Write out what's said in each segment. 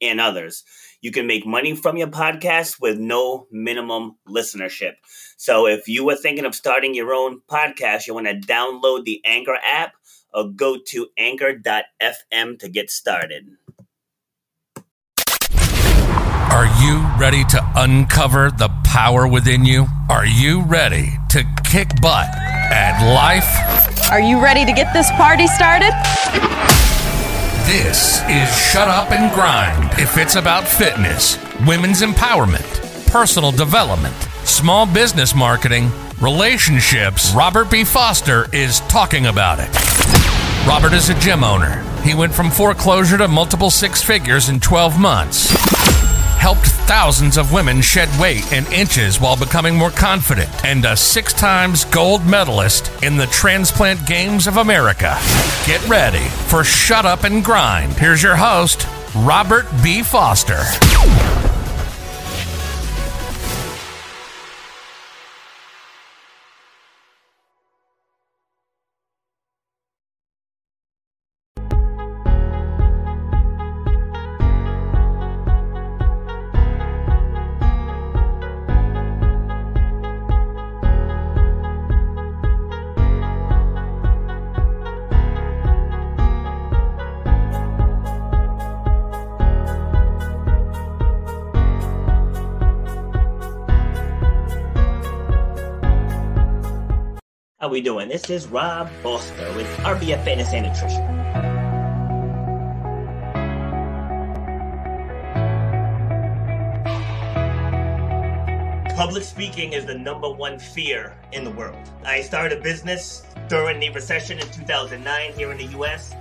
and others. You can make money from your podcast with no minimum listenership. So if you were thinking of starting your own podcast, you want to download the Anchor app or go to anchor.fm to get started. Are you ready to uncover the power within you? Are you ready to kick butt at life? Are you ready to get this party started? This is Shut Up and Grind. If it's about fitness, women's empowerment, personal development, small business marketing, relationships, Robert B. Foster is talking about it. Robert is a gym owner. He went from foreclosure to multiple six figures in 12 months helped thousands of women shed weight in inches while becoming more confident, and a six times gold medalist in the Transplant Games of America. Get ready for Shut Up and Grind. Here's your host, Robert B. Foster. How we doing? This is Rob Foster with RBF Fitness and Nutrition. Public speaking is the number one fear in the world. I started a business during the recession in 2009 here in the US.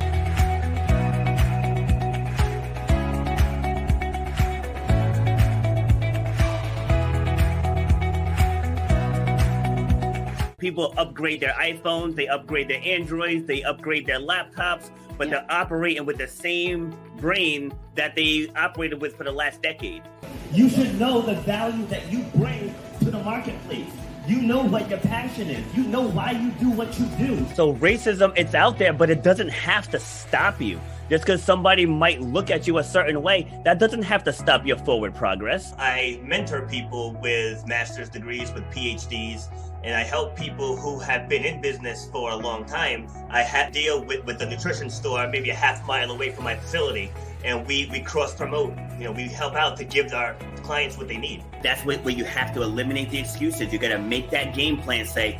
People upgrade their iPhones, they upgrade their Androids, they upgrade their laptops, but they're operating with the same brain that they operated with for the last decade. You should know the value that you bring to the marketplace. You know what your passion is. You know why you do what you do. So racism, it's out there, but it doesn't have to stop you. Just because somebody might look at you a certain way, that doesn't have to stop your forward progress. I mentor people with master's degrees, with PhDs, and I help people who have been in business for a long time. I have deal with, with the nutrition store maybe a half mile away from my facility, and we, we cross promote. You know, we help out to give our clients what they need. That's where, where you have to eliminate the excuses. You got to make that game plan. Say,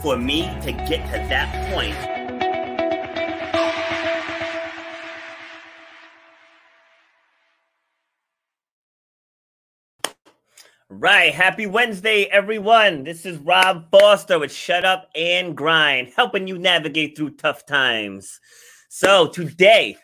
for me to get to that point. Right. Happy Wednesday, everyone. This is Rob Foster with Shut Up and Grind, helping you navigate through tough times. So, today,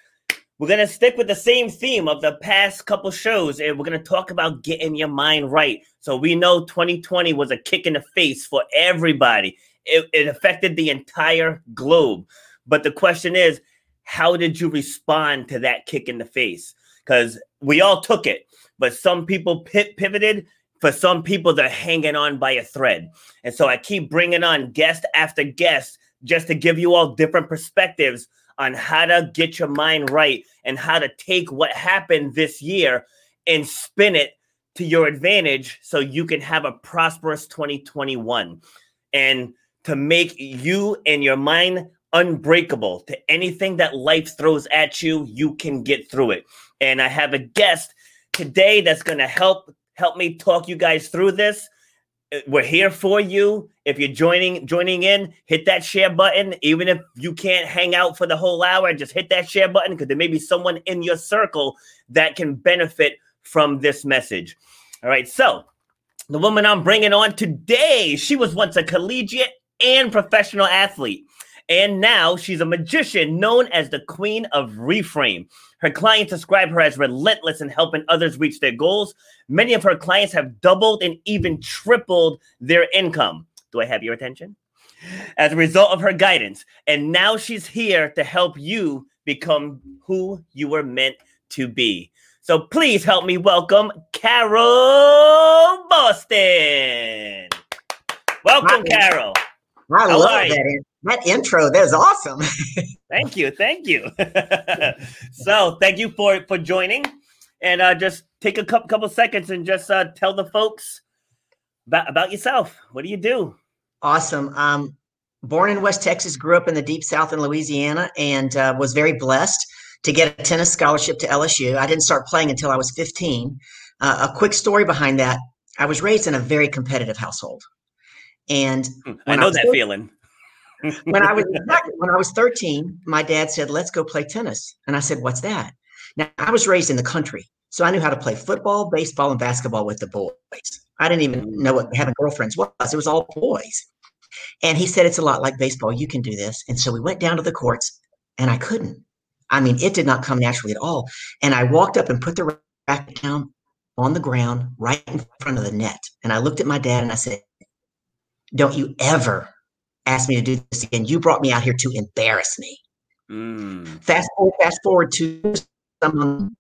we're going to stick with the same theme of the past couple shows, and we're going to talk about getting your mind right. So, we know 2020 was a kick in the face for everybody, it, it affected the entire globe. But the question is, how did you respond to that kick in the face? Because we all took it, but some people pivoted for some people they're hanging on by a thread. And so i keep bringing on guest after guest just to give you all different perspectives on how to get your mind right and how to take what happened this year and spin it to your advantage so you can have a prosperous 2021 and to make you and your mind unbreakable to anything that life throws at you you can get through it. And i have a guest today that's going to help help me talk you guys through this. We're here for you. If you're joining joining in, hit that share button. Even if you can't hang out for the whole hour, just hit that share button because there may be someone in your circle that can benefit from this message. All right, so the woman I'm bringing on today, she was once a collegiate and professional athlete. And now she's a magician known as the Queen of Reframe. Her clients describe her as relentless in helping others reach their goals. Many of her clients have doubled and even tripled their income. Do I have your attention? As a result of her guidance. And now she's here to help you become who you were meant to be. So please help me welcome Carol Boston. Welcome. Carol. I How love that, that intro. That was awesome. Thank you, thank you. so, thank you for for joining, and uh, just take a couple couple seconds and just uh, tell the folks about about yourself. What do you do? awesome. Um, born in West Texas, grew up in the deep South in Louisiana, and uh, was very blessed to get a tennis scholarship to LSU. I didn't start playing until I was 15. Uh, a quick story behind that: I was raised in a very competitive household, and I When I know that thir- feeling. When I was when I was 13, my dad said, "Let's go play tennis," and I said, "What's that?" Now I was raised in the country, so I knew how to play football, baseball, and basketball with the boys. I didn't even know what having girlfriends was. It was all boys. And he said, "It's a lot like baseball. You can do this." And so we went down to the courts, and I couldn't. I mean, it did not come naturally at all. And I walked up and put the racket down on the ground right in front of the net. And I looked at my dad and I said, "Don't you ever ask me to do this again. You brought me out here to embarrass me. Mm. Fast forward, fast forward to someone,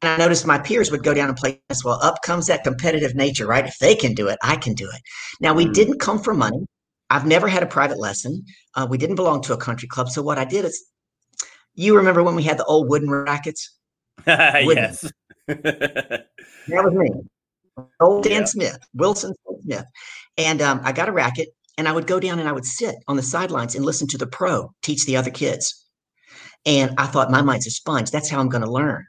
and I noticed my peers would go down and play tennis. Well, up comes that competitive nature, right? If they can do it, I can do it. Now, we Mm. didn't come for money. I've never had a private lesson. Uh, we didn't belong to a country club. So what I did is, you remember when we had the old wooden rackets? yes. That was me. Old Stan Yeah. Smith, Wilson Smith. And um, I got a racket and I would go down and I would sit on the sidelines and listen to the pro teach the other kids. And I thought, my mind's a sponge. That's how I'm going to learn.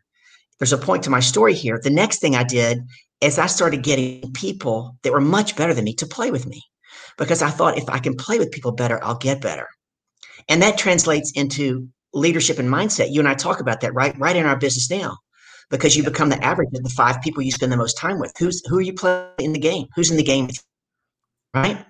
There's a point to my story here. The next thing I did is I started getting people that were much better than me to play with me because I thought if I can play with people better, I'll get better. And that translates into leadership and mindset. You and I talk about that right, right in our business now because you become the average of the five people you spend the most time with. Who's who are you playing in the game? Who's in the game with you? Right?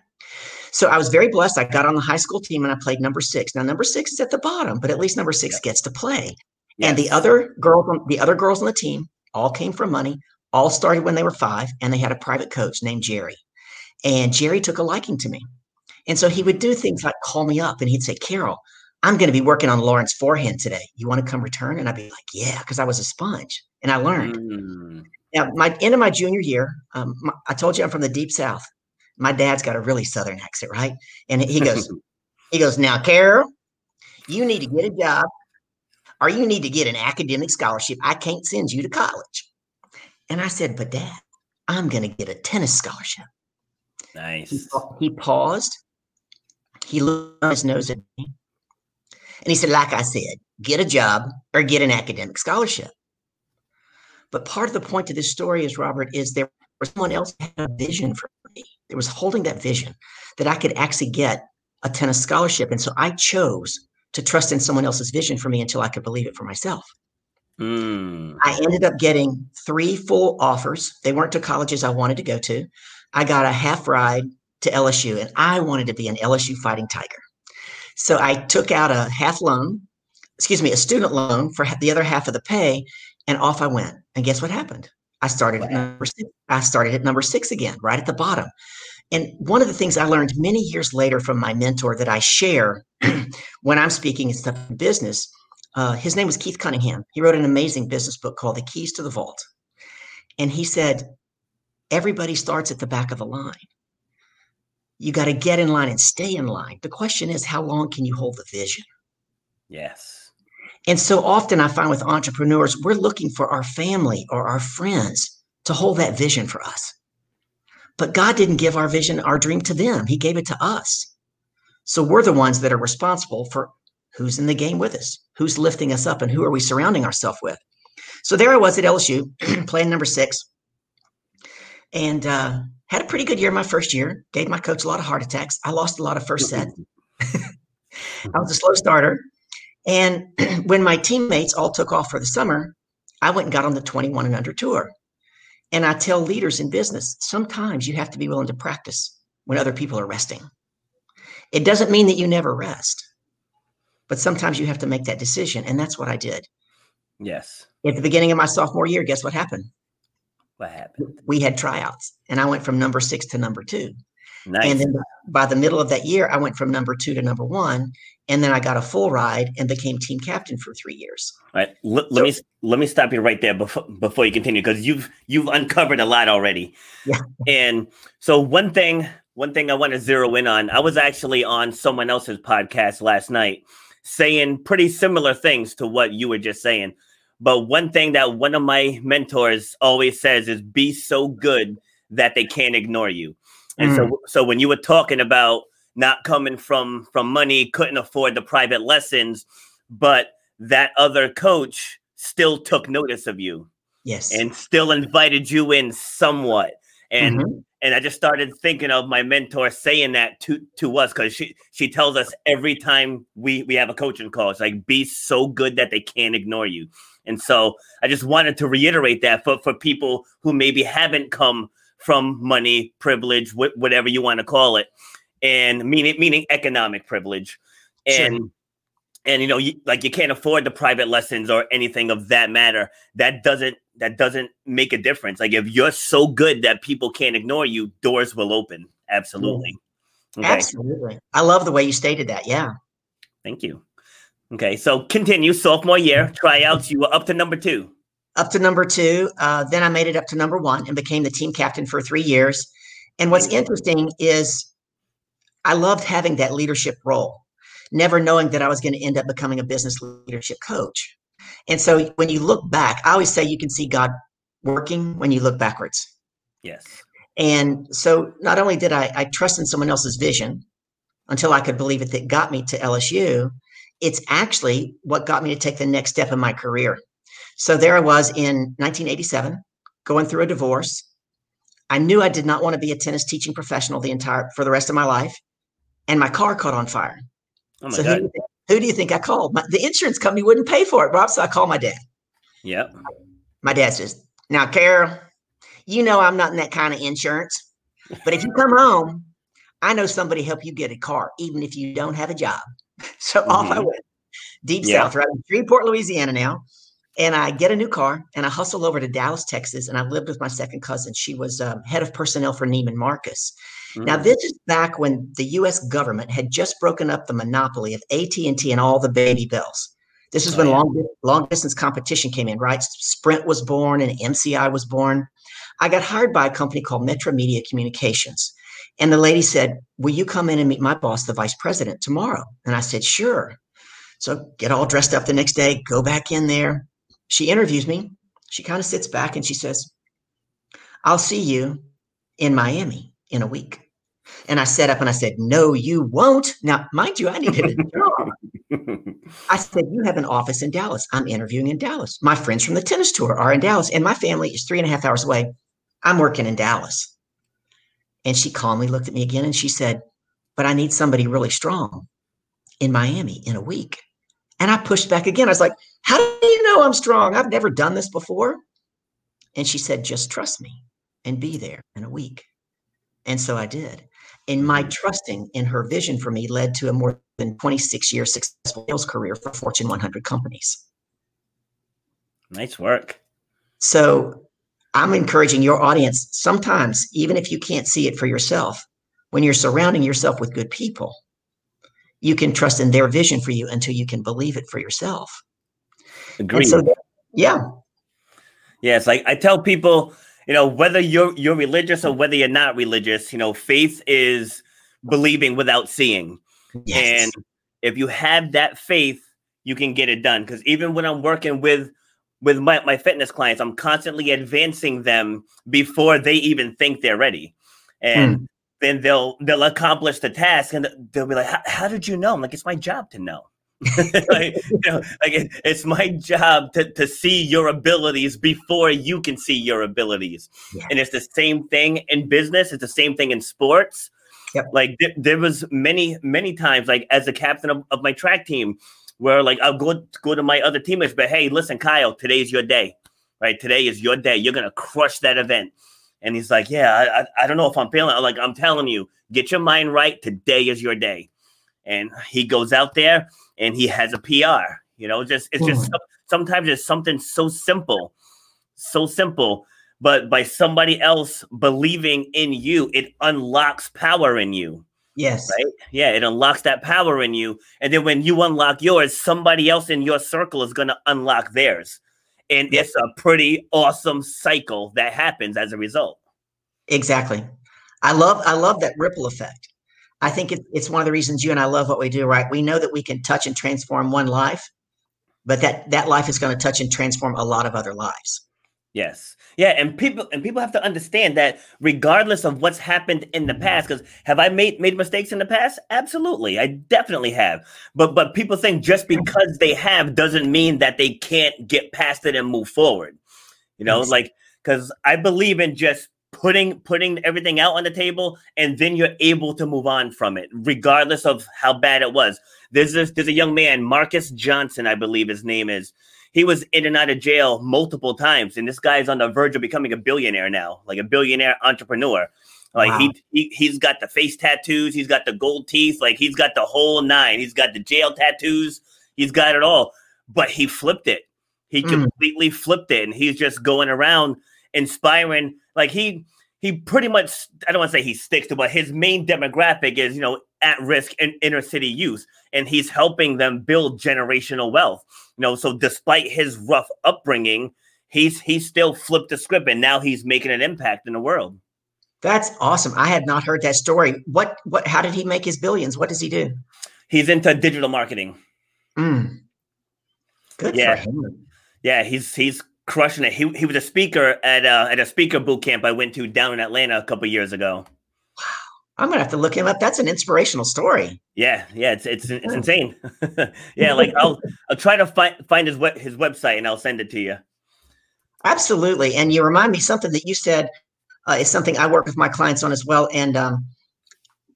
So I was very blessed. I got on the high school team and I played number six. Now number six is at the bottom, but at least number six gets to play. And the other girls, on, the other girls on the team, all came from money. All started when they were five, and they had a private coach named Jerry. And Jerry took a liking to me, and so he would do things like call me up, and he'd say, "Carol, I'm going to be working on Lauren's forehand today. You want to come return?" And I'd be like, "Yeah," because I was a sponge, and I learned. Mm. Now, my end of my junior year, um, my, I told you I'm from the deep south. My dad's got a really southern accent, right? And he goes, he goes, now, Carol, you need to get a job, or you need to get an academic scholarship. I can't send you to college. And I said, but Dad, I'm going to get a tennis scholarship. Nice. pa- he paused. He looked on his nose at me, and he said, like I said, get a job or get an academic scholarship. But part of the point to this story is, Robert, is there was someone else had a vision for me. There was holding that vision that I could actually get a tennis scholarship. And so I chose to trust in someone else's vision for me until I could believe it for myself. Mm. I ended up getting three full offers. They weren't to colleges I wanted to go to. I got a half ride to LSU, and I wanted to be an LSU fighting tiger. So I took out a half loan, excuse me, a student loan for the other half of the pay, and off I went. And guess what happened? I started at number six. I started at number six again, right at the bottom. And one of the things I learned many years later from my mentor that I share when I'm speaking and stuff in business uh, his name was Keith Cunningham. He wrote an amazing business book called The Keys to the Vault. And he said, everybody starts at the back of the line. You got to get in line and stay in line. The question is, how long can you hold the vision? Yes. And so often I find with entrepreneurs, we're looking for our family or our friends to hold that vision for us. But God didn't give our vision, our dream to them. He gave it to us. So we're the ones that are responsible for who's in the game with us, who's lifting us up, and who are we surrounding ourselves with. So there I was at LSU, playing number six, and uh, had a pretty good year my first year. Gave my coach a lot of heart attacks. I lost a lot of first set. I was a slow starter. And when my teammates all took off for the summer, I went and got on the 21 and under tour. And I tell leaders in business, sometimes you have to be willing to practice when other people are resting. It doesn't mean that you never rest, but sometimes you have to make that decision. And that's what I did. Yes. At the beginning of my sophomore year, guess what happened? What happened? We had tryouts, and I went from number six to number two. Nice. And then by the middle of that year, I went from number two to number one, and then I got a full ride and became team captain for three years. All right, let, let me let me stop you right there before before you continue because you've you've uncovered a lot already. Yeah. And so one thing one thing I want to zero in on, I was actually on someone else's podcast last night saying pretty similar things to what you were just saying. But one thing that one of my mentors always says is be so good that they can't ignore you. And Mm. so so when you were talking about not coming from from money, couldn't afford the private lessons, but that other coach still took notice of you Yes. and still invited you in somewhat. And Mhm. and I just started thinking of my mentor saying that to to us because she she tells us every time we we have a coaching call, it's like be so good that they can't ignore you. And so I just wanted to reiterate that for for people who maybe haven't come from money, privilege, wh- whatever you want to call it, and meaning meaning economic privilege, Sure. and and you know you, like you can't afford the private lessons or anything of that matter. That doesn't that doesn't make a difference. Like if you're so good that people can't ignore you doors will open. Absolutely. Mm. Okay. Absolutely. I love the way you stated that. Yeah. thank you. Okay so continue sophomore year tryouts you were up to number two Up to number two. Uh, then I made it up to number one and became the team captain for three years. And what's interesting is I loved having that leadership role, never knowing that I was going to end up becoming a business leadership coach. And so when you look back, I always say you can see God working when you look backwards. yes And so not only did I, I trust in someone else's vision until I could believe it that got me to LSU, it's actually what got me to take the next step in my career. So there I was in 1987, going through a divorce. I knew I did not want to be a tennis teaching professional the entire for the rest of my life, and my car caught on fire. oh my so who god do, you think, who do you think I called? My, the insurance company wouldn't pay for it, Rob. So I called my dad. yep My dad says, Now, Carol, you know I'm not in that kind of insurance, but if you come home, I know somebody help you get a car, even if you don't have a job. So off I Mhm. went, deep Yeah. south, right in Shreveport, Louisiana now. And I get a new car and I hustle over to Dallas, Texas. And I lived with my second cousin. She was um, head of personnel for Neiman Marcus. Now, Mhm. this is back when the U.S. government had just broken up the monopoly of AT&T and all the baby bells. This is Oh, when long long distance competition came in, right? Sprint was born and MCI was born. I got hired by a company called Metro Media Communications, and the lady said, "Will you come in and meet my boss, the vice president, tomorrow?" And I said, "Sure." So get all dressed up the next day, go back in there. She interviews me. She kind of sits back and she says, "I'll see you in Miami in a week." And I sat up and I said, No, you won't. Now, mind you, I needed a job. I said, You have an office in Dallas. I'm interviewing in Dallas. My friends from the tennis tour are in Dallas, and my family is three and a half hours away. I'm working in Dallas. And she calmly looked at me again and she said, But I need somebody really strong in Miami in a week. And I pushed back again. I was like, How do you know I'm strong? I've never done this before. And she said, Just trust me and be there in a week. And so I did. And my mm-hmm. trusting in her vision for me led to a more than 26 year successful sales career for Fortune 100 companies. nice work So I'm encouraging your audience sometimes, even if you can't see it for yourself, when you're surrounding yourself with good people, you can trust in their vision for you until you can believe it for yourself. Agreed so, yeah, Yes, like I tell people, you know, whether you're you're religious or whether you're not religious, you know, faith is believing without seeing. yes, And if you have that faith, you can get it done. Because even when I'm working with with my, my fitness clients, I'm constantly advancing them before they even think they're ready. And hmm. Then they'll they'll accomplish the task and they'll be like, "How- did you know? I'm like, it's my job to know. like, you know, like it, it's my job to, to see your abilities before you can see your abilities. Yeah. And it's the same thing in business. It's the same thing in sports. Yep. Like th- there was many, many times, like as a captain of, of my track team, where like I'll go go to my other teammates, but hey, listen, Kyle, today's your day, right? Today is your day. You're gonna crush that event. And he's like, yeah, I, I, I don't know if I'm feeling. I'm like, I'm telling you, get your mind right. Today is your day. And he goes out there and he has a PR. You know, just it's just sometimes it's something so simple, so simple, but by somebody else believing in you, it unlocks power in you. Yes. Right? Yeah, it unlocks that power in you. And then when you unlock yours, somebody else in your circle is going to unlock theirs. And it's a pretty awesome cycle that happens as a result. Exactly. I love I love that ripple effect. I think it, it's one of the reasons you and I love what we do, right? We know that we can touch and transform one life, but that that life is going to touch and transform a lot of other lives. Yes. Yeah, and people and people have to understand that regardless of what's happened in the past cuz have I made made mistakes in the past? Absolutely. I definitely have. But but people think just because they have doesn't mean that they can't get past it and move forward. You know, Yes. like cuz I believe in just putting putting everything out on the table and then you're able to move on from it regardless of how bad it was. There's this there's a young man, Marcus Johnson, I believe his name is he was in and out of jail multiple times, and this guy's on the verge of becoming a billionaire now, like a billionaire entrepreneur. Like Wow. he, he he's got the face tattoos, he's got the gold teeth, like he's got the whole nine. He's got the jail tattoos, he's got it all. But he flipped it. He Mm. completely flipped it, and he's just going around inspiring. Like he he pretty much I don't want to say he sticks to, but his main demographic is you know at risk and inner city youth, and he's helping them build generational wealth. You know, so despite his rough upbringing, he's he's still flipped the script, and now he's making an impact in the world. That's awesome. I had not heard that story. What what how did he make his billions? What does he do? He's into digital marketing. Mm. Good Yeah. for him. Yeah, he's he's crushing it. He he was a speaker at a, at a speaker boot camp I went to down in Atlanta a couple years ago. I'm gonna have to look him up. That's an inspirational story. Yeah, yeah, it's it's it's insane. yeah, like I'll I'll try to find find his web, his website and I'll send it to you. Absolutely. And you remind me something that you said uh, is something I work with my clients on as well. And um,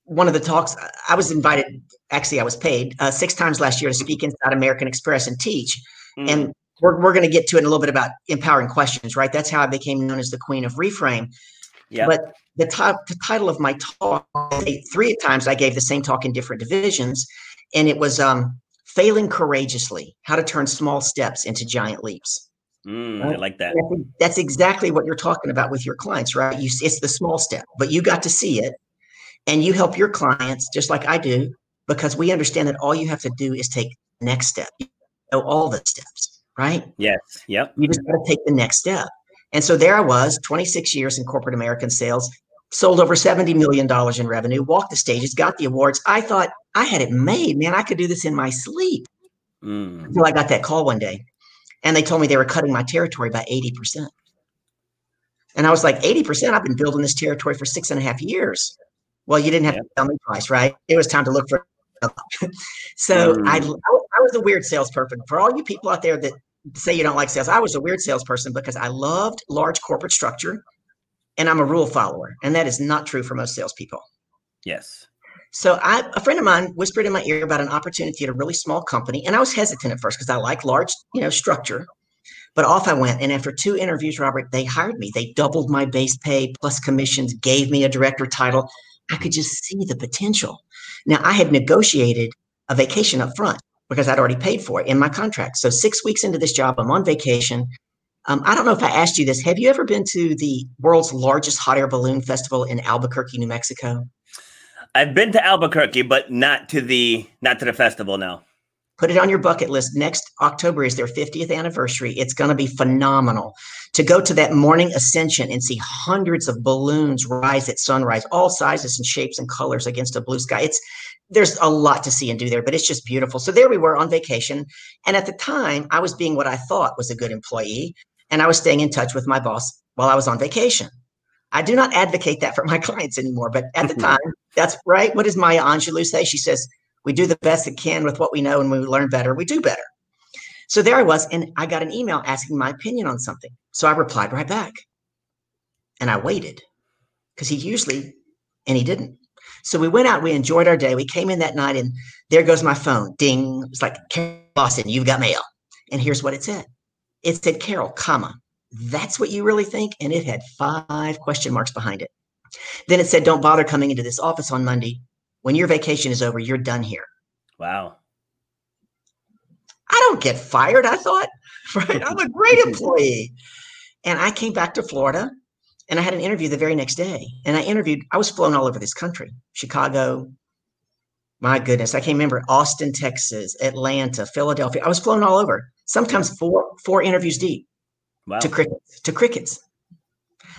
one of the talks, I was invited, actually, I was paid uh, six times last year to speak inside American Express and teach. Mm, And we're, we're going to get to it in a little bit about empowering questions, right? That's how I became known as the queen of reframe. yeah, But the, the title of my talk, three times I gave the same talk in different divisions, and it was um, Failing Courageously How to Turn Small Steps into Giant Leaps. mm, I like that. That's, that's exactly what you're talking about with your clients, right? You, it's the small step, but you got to see it, and you help your clients just like I do because we understand that all you have to do is take the next step. You know all the steps, right? Yes, yep. You just got to take the next step. And so there I was, 26 years in corporate American sales, sold over $70 million in revenue, walked the stages, got the awards. I thought I had it made, man. I could do this in my sleep Mm, until I got that call one day. And they told me they were cutting my territory by 80%. And I was like, 80%? I've been building this territory for six and a half years. Well, you didn't have Yeah. to tell me twice, right? It was time to look for. so Mm. I, I was- I was a weird salesperson. For all you people out there that say you don't like sales, I was a weird salesperson because I loved large corporate structure and I'm a rule follower. And that is not true for most salespeople. yes. So I, a friend of mine whispered in my ear about an opportunity at a really small company, and I was hesitant at first because I like large, you know, structure. But off I went, and after two interviews, Robert, they hired me. They doubled my base pay plus commissions, gave me a director title. I could just see the potential. Now I had negotiated a vacation up front because I'd already paid for it in my contract. So six weeks into this job, I'm on vacation. Um, I don't know if I asked you this. Have you ever been to the world's largest hot air balloon festival in Albuquerque, New Mexico? I've been to Albuquerque, but not to the not to the festival. No. put it on your bucket list. Next October is their 50th anniversary. It's going to be phenomenal to go to that morning ascension and see hundreds of balloons rise at sunrise, all sizes and shapes and colors against a blue sky. It's there's a lot to see and do there, but it's just beautiful. So there we were on vacation, and at the time, I was being what I thought was a good employee, and I was staying in touch with my boss while I was on vacation. I do not advocate that for my clients anymore, but at the mm-hmm. time, that's right. What does Maya Angelou say? She says, we do the best that can with what we know and when we learn better we do better. So there i was and i got an email asking my opinion on something. So i replied right back and i waited because he usually and he didn't. So we went out we enjoyed our day we came in that night and there goes my phone. Ding. It's like lawson you've got mail. And here's what it said it said carol comma that's what you really think and it had five question marks behind it then it said don't bother coming into this office on monday when your vacation is over, you're done here. Wow. I don't get fired. I thought, right? I'm a great employee. And I came back to Florida and I had an interview the very next day. And I interviewed, I was flown all over this country, Chicago. My goodness, I can't remember Austin, Texas, Atlanta, Philadelphia. I was flown all over, sometimes four four interviews deep Wow. to crickets. To crickets.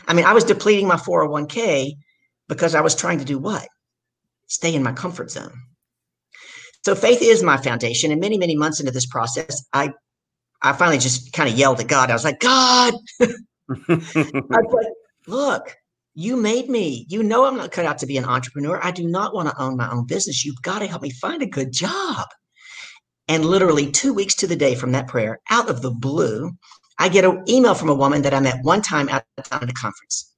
I mean, I was depleting my 401k because I was trying to do what? Stay in my comfort zone. So faith is my foundation. And many, many months into this process, I I finally just kind of yelled at God. I was like, God, I was like, look, you made me. You know I'm not cut out to be an entrepreneur. I do not want to own my own business. You've got to help me find a good job. And literally two weeks to the day from that prayer, out of the blue, I get an email from a woman that I met one time at at a conference.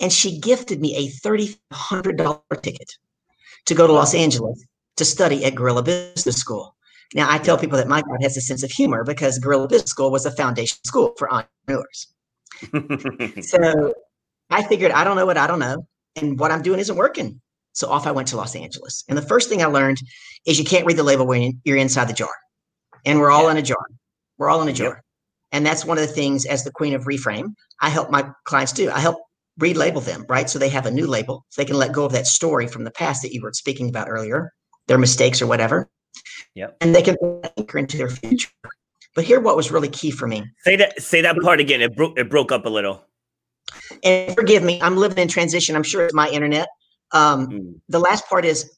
And she gifted me a $3,500 ticket to go to Los Angeles to study at Guerrilla Business School. Now, I tell people that my God has a sense of humor because Guerrilla Business School was a foundation school for entrepreneurs. So I figured, I don't know what I don't know. And what I'm doing isn't working. So off I went to Los Angeles. And the first thing I learned is you can't read the label when you're inside the jar. And we're all Yeah. in a jar. We're all in a Yep. jar. And that's one of the things as the queen of reframe, I help my clients do. I help relabel them, right? So they have a new label. So they can let go of that story from the past that you were speaking about earlier, their mistakes or whatever. Yep. And they can anchor into their future. But here, what was really key for me, say that. Say that part again. It broke. It broke up a little. and forgive me, I'm living in transition. I'm sure it's my internet. Um, Mm. the last part is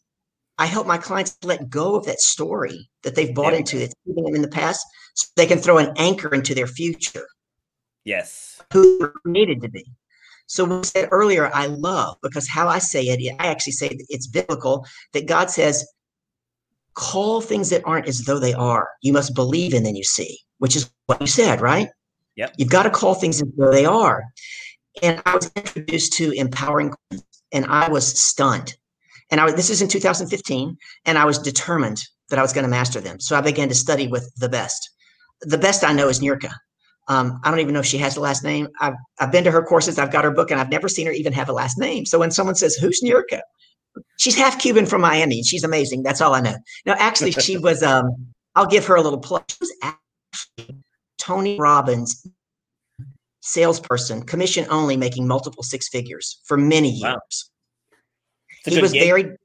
I help my clients let go of that story that they've bought There into that's keeping them in the past so they can throw an anchor into their future, Yes. who they're to be. So we said earlier, I love because how I say it, I actually say it's biblical that God says, call things that aren't as though they are. You must believe and then you see, which is what you said, right? Yep. You've got to call things as though they are. And I was introduced to empowering and I was stunned. And I was, this is in 2015, and I was determined that I was going to master them. So I began to study with the best. The best I know is Nirka. Um, I don't even know if she has a last name. I've, I've been to her courses, I've got her book, and I've never seen her even have a last name. So when someone says, Who's Nirka? She's half Cuban from Miami, she's amazing. That's all I know. No, actually, she was, um, I'll give her a little plug. She was actually Tony Robbins salesperson, commission only, making multiple six figures for many years. Wow. He was gig. very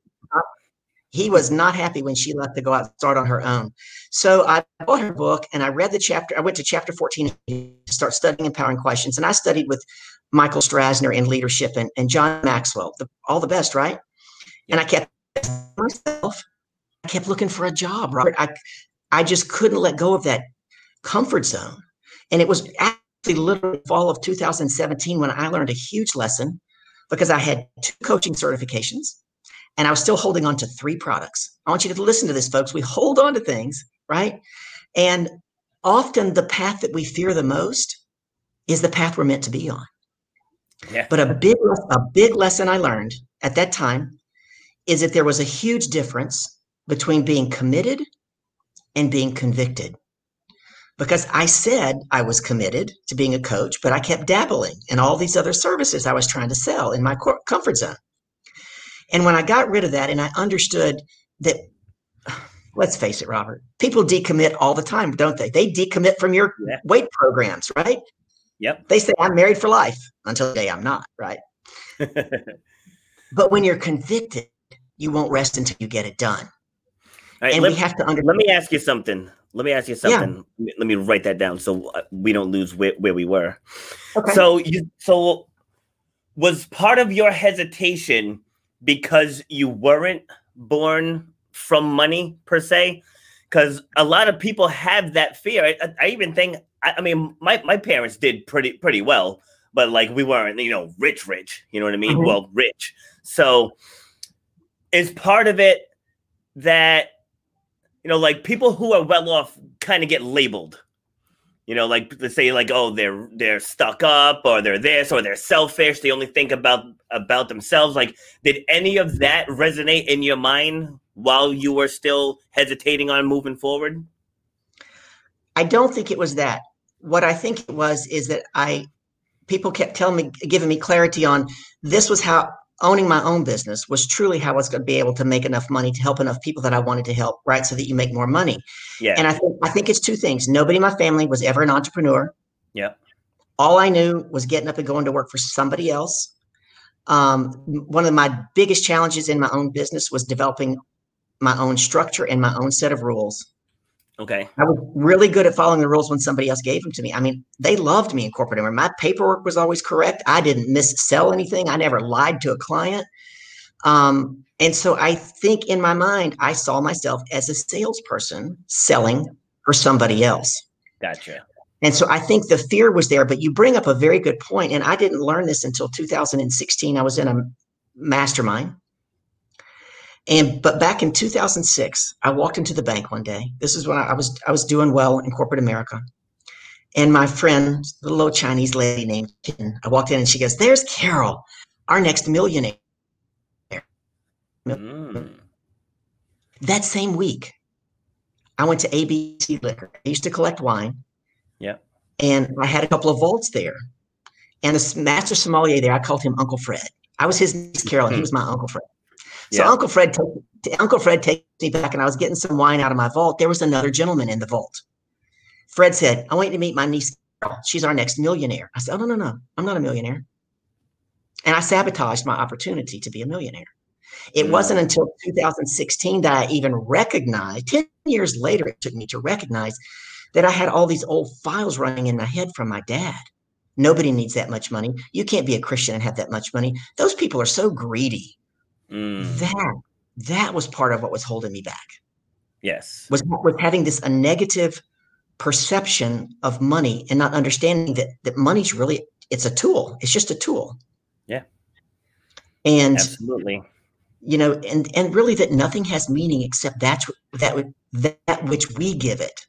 he was not happy when she left to go out and start on her own. So I bought her book and I read the chapter. I went to chapter 14 to start studying empowering questions. And I studied with Michael Strasner in leadership and, and John Maxwell, the, all the best, right? And I kept myself, I kept looking for a job, Robert. I I just couldn't let go of that comfort zone. And it was literally fall of 2017 when I learned a huge lesson because I had two coaching certifications and I was still holding on to three products. I want you to listen to this, folks. We hold on to things, right? And often the path that we fear the most is the path we're meant to be on. Yeah. But a big, a big lesson I learned at that time is that there was a huge difference between being committed and being convicted. Because I said I was committed to being a coach, but I kept dabbling in all these other services I was trying to sell in my comfort zone. And when I got rid of that and I understood that, let's face it, Robert, people decommit all the time, don't they? They decommit from your Yeah. weight programs, right? Yep. They say, I'm married for life until the day I'm not, right? But when you're convicted, you won't rest until you get it done. Right, and let, we have to understand. let me ask you something. Let me ask you something. Let me- Let me write that down so uh, we don't lose where, where we were. Okay. So you so was part of your hesitation because you weren't born from money per se? Because a lot of people have that fear. I, I even think I, I mean my, my parents did pretty pretty well, but like we weren't, you know, rich, rich. You know what I mean? Mhm. Well, rich. So is part of it that you know, like people who are well off kind of get labeled. You know, like they say, like, oh, they're they're stuck up, or they're this, or they're selfish. They only think about about themselves. Like, did any of that resonate in your mind while you were still hesitating on moving forward? I don't think it was that. What I think it was is that I people kept telling me, giving me clarity on this was how owning my own business was truly how I was going to be able to make enough money to help enough people that I wanted to help, right? So that you make more money. Yeah. And I think I think it's two things. Nobody in my family was ever an entrepreneur. yeah. All I knew was getting up and going to work for somebody else. Um, one of my biggest challenges in my own business was developing my own structure and my own set of rules. Okay. I was really good at following the rules when somebody else gave them to me. I mean, they loved me in corporate America. My paperwork was always correct. I didn't missell anything. I never lied to a client. Um, and so I think in my mind, I saw myself as a salesperson selling for somebody else. Gotcha. And so I think the fear was there, but you bring up a very good point, And I didn't learn this until 2016. I was in a mastermind. And but back in 2006, I walked into the bank one day. This is when I, I was I was doing well in corporate America. And my friend, the little Chinese lady named I walked in and she goes, There's Carol, our next millionaire. Mm. That same week, I went to ABC Liquor. I used to collect wine. Yeah. And I had a couple of vaults there. And the master sommelier there, I called him Uncle Fred. I was his niece, Carol, and he was my Uncle Fred. So Yeah. Uncle Fred, t- Uncle Fred takes me back, and I was getting some wine out of my vault. There was another gentleman in the vault. Fred said, "I want you to meet my niece. Carol. She's our next millionaire." I said, "Oh no, no, no! I'm not a millionaire." And I sabotaged my opportunity to be a millionaire. It Mm. wasn't until 2016 that I even recognized. Ten years later, it took me to recognize that I had all these old files running in my head from my dad. Nobody needs that much money. You can't be a Christian and have that much money. Those people are so greedy Mm. that that was part of what was holding me back Yes. was was having this a negative perception of money and not understanding that that money's really it's a tool it's just a tool Yeah. and Absolutely. you know and and really that nothing has meaning except that's that that which we give it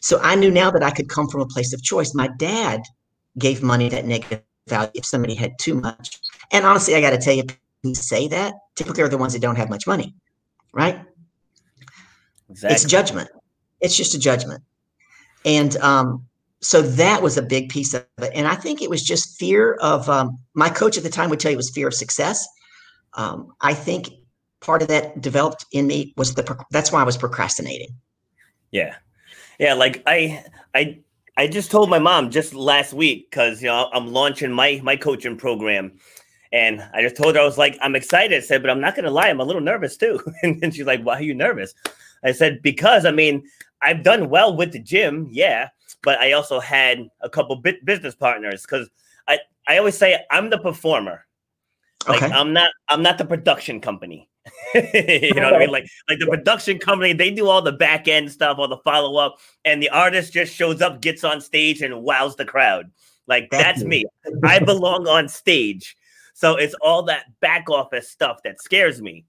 so i knew now that i could come from a place of choice my dad gave money that negative value if somebody had too much and honestly i got to tell you who say that typically are the ones that don't have much money right? Exactly. it's judgment. It's just a judgment. And um so that was a big piece of it. And i think it was just fear of um, my coach at the time would tell you it was fear of success. Um, i think part of that developed in me was the that's why i was procrastinating. Yeah. Yeah, like I I I just told my mom just last week cuz you know I'm launching my my coaching program and I just told her I was like I'm excited I said but I'm not going to lie I'm a little nervous too. and then she's like why are you nervous? I said because I mean I've done well with the gym, yeah, but I also had a couple bit business partners cuz I I always say I'm the performer. Like okay I'm not I'm not the production company. you know what I mean? Like like the production company, they do all the back end stuff, all the follow up, and the artist just shows up, gets on stage, and wows the crowd. Like that's me. I belong on stage. So it's all that back office stuff that scares me.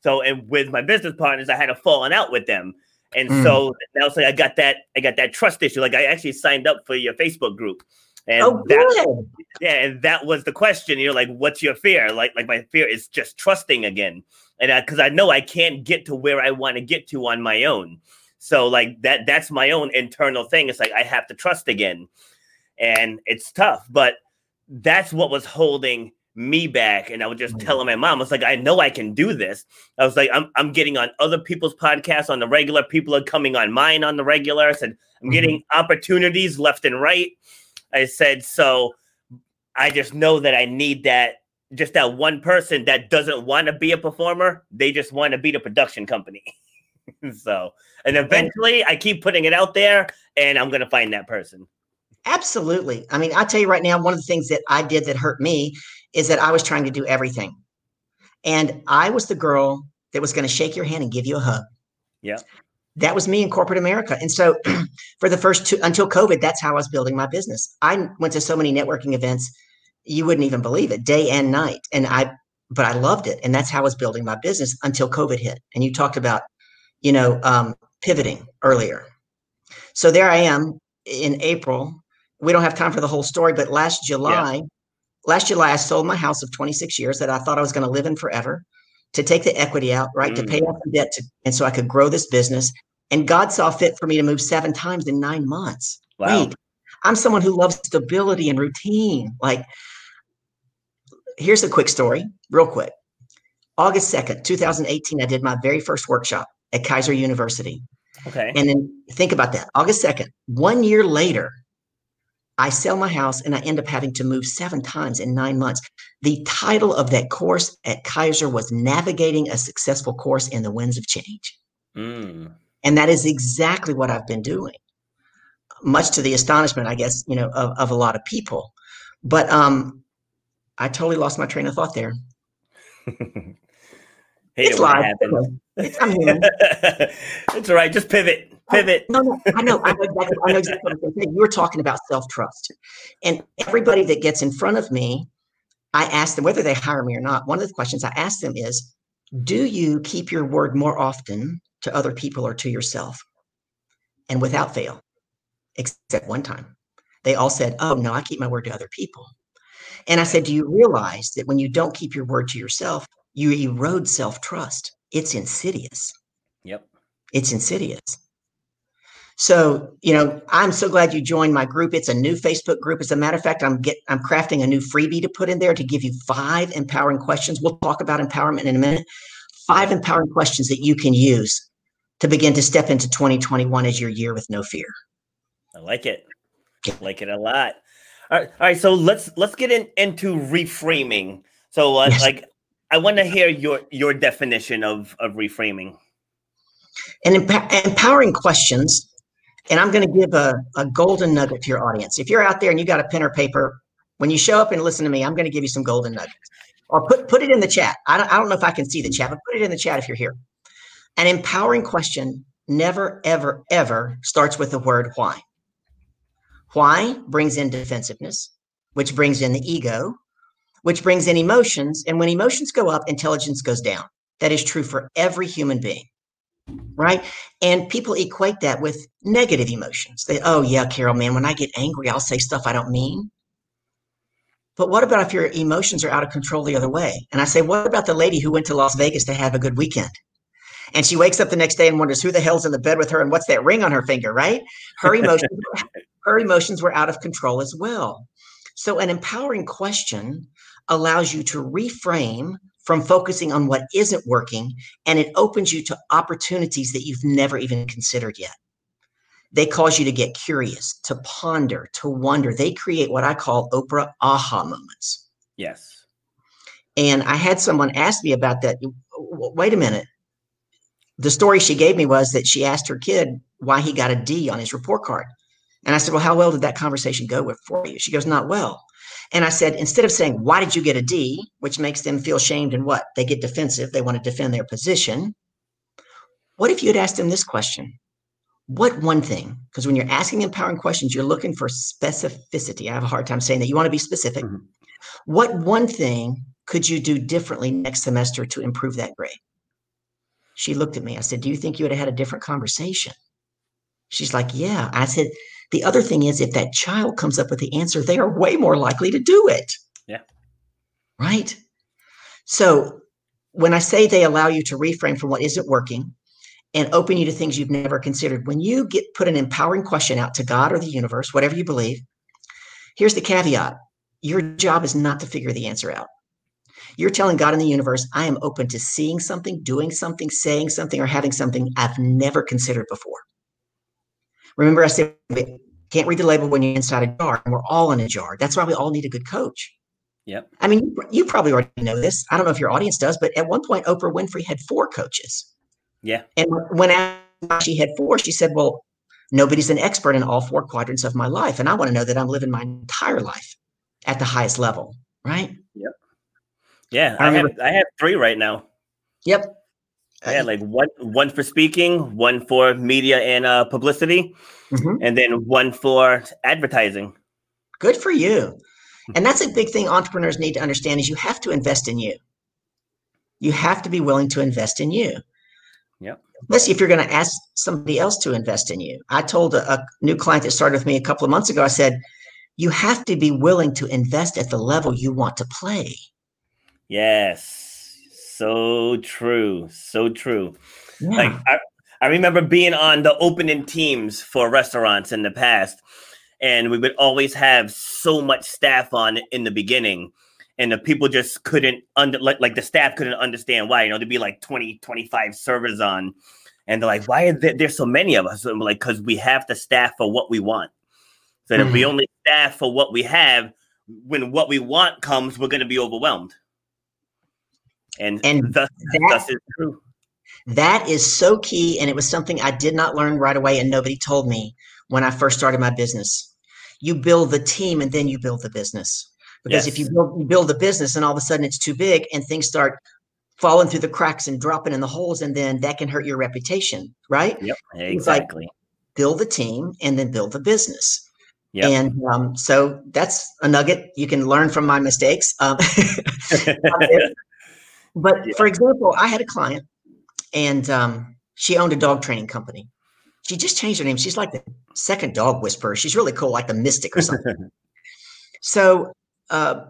So and with my business partners, I had a falling out with them. And Mm. so now say I got that I got that trust issue. Like I actually signed up for your Facebook group. And oh that yeah, and that was the question. You know, like, what's your fear? Like, like my fear is just trusting again, and because I know I can't get to where I want to get to on my own. So, like that, that's my own internal thing. It's like I have to trust again, and it's tough. But that's what was holding me back. And I was just Mm. telling my mom, I was like, I know I can do this. I was like, I'm, I'm getting on other people's podcasts on the regular. People are coming on mine on the regular. I said, I'm Mhm. getting opportunities left and right. I said, so I just know that I need that, just that one person that doesn't want to be a performer. They just want to be the production company. so, and eventually I keep putting it out there and I'm going to find that person. Absolutely. I mean, I tell you right now, one of the things that I did that hurt me is that I was trying to do everything. And I was the girl that was going to shake your hand and give you a hug. Yeah. That was me in corporate America. And so for the first two until COVID, that's how I was building my business. I went to so many networking events, you wouldn't even believe it, day and night. And I but I loved it. And that's how I was building my business until COVID hit. And you talked about, you know, um, pivoting earlier. So there I am in April. We don't have time for the whole story, but last July, last July, I sold my house of 26 years that I thought I was going to live in forever to take the equity out, right? To Mm. pay off the debt to, and so I could grow this business. And God saw fit for me to move seven times in nine months. Wow. Wait, I'm someone who loves stability and routine. Like here's a quick story, real quick. August 2nd, 2018, I did my very first workshop at Keiser University. Okay. And then think about that. August 2nd, one year later, I sell my house and I end up having to move seven times in nine months. The title of that course at Keiser was Navigating a Successful Course in the Winds of Change. Mm. And that is exactly what I've been doing, much to the astonishment, I guess, you know, of, of a lot of people. But um, I totally lost my train of thought there. Hate it's it live. It's, I'm human. it's all right. Just pivot. Oh, Pivot. No, no, I know. I know exactly, I know exactly what. You were talking about self trust. And everybody that gets in front of me, I ask them whether they hire me or not. One of the questions I ask them is Do you keep your word more often to other people or to yourself? And without fail, except one time, they all said, Oh, no, I keep my word to other people. And I said, Do you realize that when you don't keep your word to yourself, you erode self trust? It's insidious. Yep. It's insidious. So, you know, I'm so glad you joined my group. It's a new Facebook group. As a matter of fact, I'm get I'm crafting a new freebie to put in there to give you five empowering questions. We'll talk about empowerment in a minute. Five empowering questions that you can use to begin to step into 2021 as your year with no fear. I like it. I like it a lot. All right, all right. So let's let's get in, into reframing. So, uh, Yes. like, I want to hear your your definition of of reframing. and emp- empowering questions. And I'm going to give a, a golden nugget to your audience. If you're out there and you got a pen or paper, when you show up and listen to me, I'm going to give you some golden nuggets. Or put put it in the chat. I don't, I don't know if I can see the chat, but put it in the chat if you're here. An empowering question never, ever, ever starts with the word why. Why brings in defensiveness, which brings in the ego, which brings in emotions. And when emotions go up, intelligence goes down. That is true for every human being right? And people equate that with negative emotions. They, oh yeah, Carol, man, when I get angry, I'll say stuff I don't mean. But what about if your emotions are out of control the other way? And I say, what about the lady who went to Las Vegas to have a good weekend? And she wakes up the next day and wonders who the hell's in the bed with her and what's that ring on her finger, right? Her emotions, her emotions were out of control as well. So an empowering question allows you to reframe from focusing on what isn't working and it opens you to opportunities that you've never even considered yet. They cause you to get curious, to ponder, to wonder. They create what I call Oprah aha moments. Yes. And I had someone ask me about that. Wait a minute. The story she gave me was that she asked her kid why he got a D on his report card. And I said, Well, how well did that conversation go with for you? She goes, Not well. And I said, instead of saying, Why did you get a D? which makes them feel shamed and what? They get defensive. They want to defend their position. What if you had asked them this question? What one thing? Because when you're asking empowering questions, you're looking for specificity. I have a hard time saying that. You want to be specific. Mhm. What one thing could you do differently next semester to improve that grade? She looked at me. I said, Do you think you would have had a different conversation? She's like, Yeah. I said, The other thing is, if that child comes up with the answer, they are way more likely to do it. Yeah. Right. So when I say they allow you to reframe from what isn't working and open you to things you've never considered, when you get put an empowering question out to God or the universe, whatever you believe, here's the caveat your job is not to figure the answer out. You're telling God and the universe, I am open to seeing something, doing something, saying something, or having something I've never considered before. Remember, I said, we can't read the label when you're inside a jar, and we're all in a jar. That's why we all need a good coach. Yep. I mean, you, you probably already know this. I don't know if your audience does, but at one point, Oprah Winfrey had four coaches. Yeah. And when asked she had four, she said, Well, nobody's an expert in all four quadrants of my life. And I want to know that I'm living my entire life at the highest level. Right. Yeah. I I, have I have three right now. Yep. Yeah, like one one for speaking, one for media and uh, publicity, Mhm. and then one for advertising. Good for you. And that's a big thing entrepreneurs need to understand is you have to invest in you. You have to be willing to invest in you. Yep. Especially if you're going to ask somebody else to invest in you. I told a, a new client that started with me a couple of months ago, I said, you have to be willing to invest at the level you want to play. Yes, so true, so true. Yeah. Like I, I remember being on the opening teams for restaurants in the past, and we would always have so much staff on in the beginning. and the people just couldn't under like, like the staff couldn't understand why. You know, there'd be like 20, 25 servers on, and they're like, "Why are there, there so many of us?" And I'm like, "Because we have the staff for what we want. So mm-hmm. if we mm-hmm. only staff for what we have, when what we want comes, we're going to be overwhelmed." And and thus, that, thus is true. That is so key, and it was something I did not learn right away, and nobody told me when I first started my business. You build the team, and then you build the business. Because yes. if you build, you build the business and all of a sudden it's too big and things start falling through the cracks and dropping in the holes, and then that can hurt your reputation, right? Yep, exactly. Like build the team and then build the business. Yep. And um, so that's a nugget you can learn from my mistakes. Um, but for example, I had a client and um, she owned a dog training company. She just changed her name. She's like the second dog whisperer. She's really cool, like the mystic or something. so uh,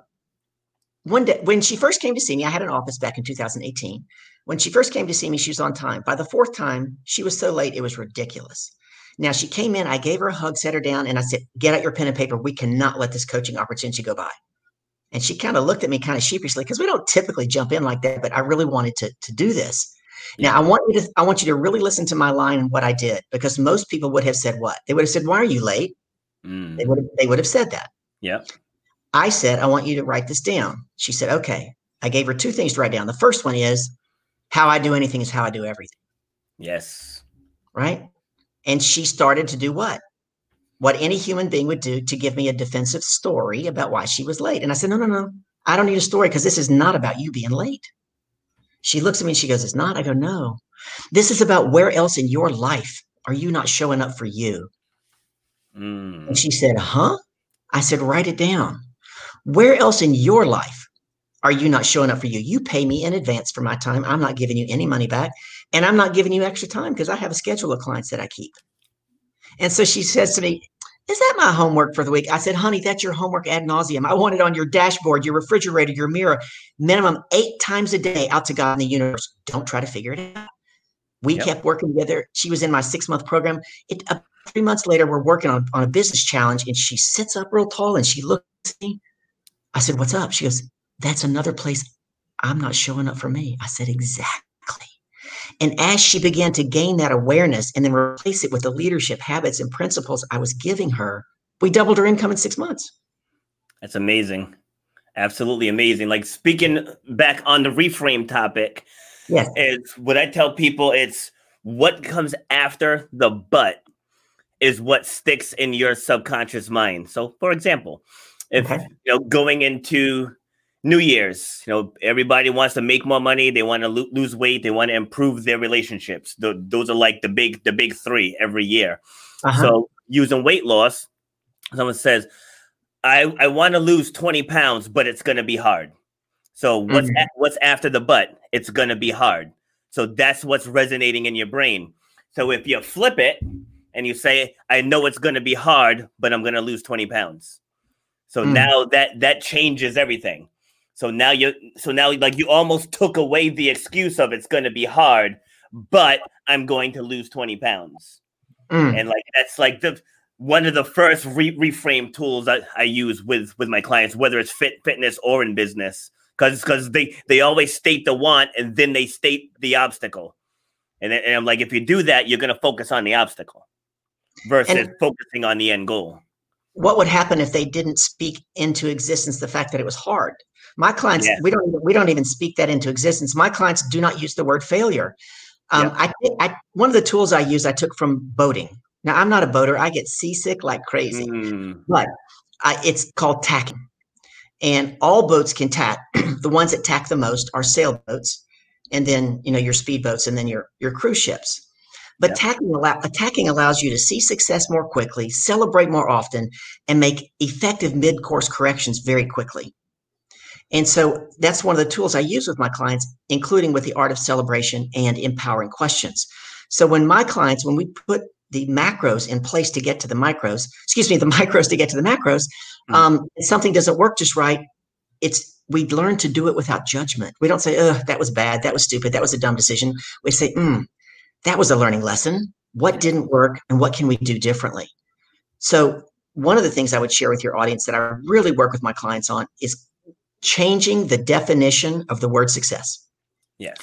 one day when she first came to see me, I had an office back in 2018. When she first came to see me, she was on time. By the fourth time, she was so late, it was ridiculous. Now she came in, I gave her a hug, set her down, and I said, Get out your pen and paper. We cannot let this coaching opportunity go by. And she kind of looked at me kind of sheepishly because we don't typically jump in like that, but I really wanted to, to do this. Now I want you to I want you to really listen to my line and what I did because most people would have said what? They would have said, Why are you late? Mm. They would have, they would have said that. Yeah. I said, I want you to write this down. She said, okay. I gave her two things to write down. The first one is how I do anything is how I do everything. Yes. Right. And she started to do what? What any human being would do to give me a defensive story about why she was late. And I said, no, no, no. I don't need a story because this is not about you being late. She looks at me and she goes, It's not. I go, No. This is about where else in your life are you not showing up for you? Mm. And she said, Huh? I said, Write it down. Where else in your life are you not showing up for you? You pay me in advance for my time. I'm not giving you any money back. And I'm not giving you extra time because I have a schedule of clients that I keep. And so she says to me, Is that my homework for the week? I said, Honey, that's your homework ad nauseum. I want it on your dashboard, your refrigerator, your mirror, minimum eight times a day out to God in the universe. Don't try to figure it out. We yep. kept working together. She was in my six month program. It, uh, three months later, we're working on, on a business challenge, and she sits up real tall and she looks at me I said, What's up? She goes, That's another place I'm not showing up for me. I said, Exactly. And as she began to gain that awareness and then replace it with the leadership habits and principles I was giving her, we doubled her income in six months. That's amazing. Absolutely amazing. Like speaking back on the reframe topic, yes. is what I tell people it's what comes after the but is what sticks in your subconscious mind. So, for example, if okay. you know going into New Year's, you know, everybody wants to make more money. They want to lo- lose weight. They want to improve their relationships. The, those are like the big, the big three every year. Uh-huh. So using weight loss, someone says, "I I want to lose twenty pounds, but it's going to be hard." So what's mm-hmm. a- what's after the but? It's going to be hard. So that's what's resonating in your brain. So if you flip it and you say, "I know it's going to be hard, but I'm going to lose twenty pounds," So mm. now that that changes everything. So now you so now like you almost took away the excuse of it's going to be hard, but I'm going to lose 20 pounds. Mm. And like that's like the one of the first re- reframe tools that I use with with my clients, whether it's fit fitness or in business, because because they they always state the want and then they state the obstacle, and, and I'm like, if you do that, you're going to focus on the obstacle versus and, focusing on the end goal what would happen if they didn't speak into existence the fact that it was hard my clients yeah. we don't we don't even speak that into existence my clients do not use the word failure um, yeah. I, I, one of the tools i use i took from boating now i'm not a boater i get seasick like crazy mm. but I, it's called tacking and all boats can tack the ones that tack the most are sailboats and then you know your speedboats and then your your cruise ships but yeah. attacking, allow, attacking allows you to see success more quickly, celebrate more often, and make effective mid course corrections very quickly. And so that's one of the tools I use with my clients, including with the art of celebration and empowering questions. So when my clients, when we put the macros in place to get to the micros, excuse me, the micros to get to the macros, mm-hmm. um, something doesn't work just right. It's we learn to do it without judgment. We don't say, "Oh, that was bad. That was stupid. That was a dumb decision." We say, mm, that was a learning lesson. What didn't work and what can we do differently? So, one of the things I would share with your audience that I really work with my clients on is changing the definition of the word success. Yes.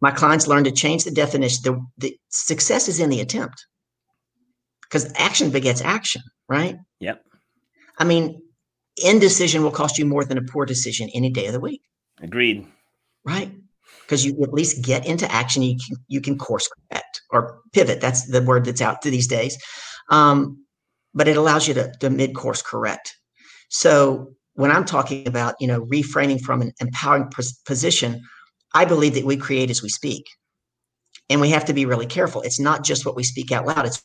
My clients learn to change the definition. The, the success is in the attempt because action begets action, right? Yep. I mean, indecision will cost you more than a poor decision any day of the week, Agreed. right? Because you at least get into action, you can, you can course correct or pivot. That's the word that's out these days. Um, but it allows you to, to mid course correct. So when I'm talking about you know reframing from an empowering position, I believe that we create as we speak, and we have to be really careful. It's not just what we speak out loud; it's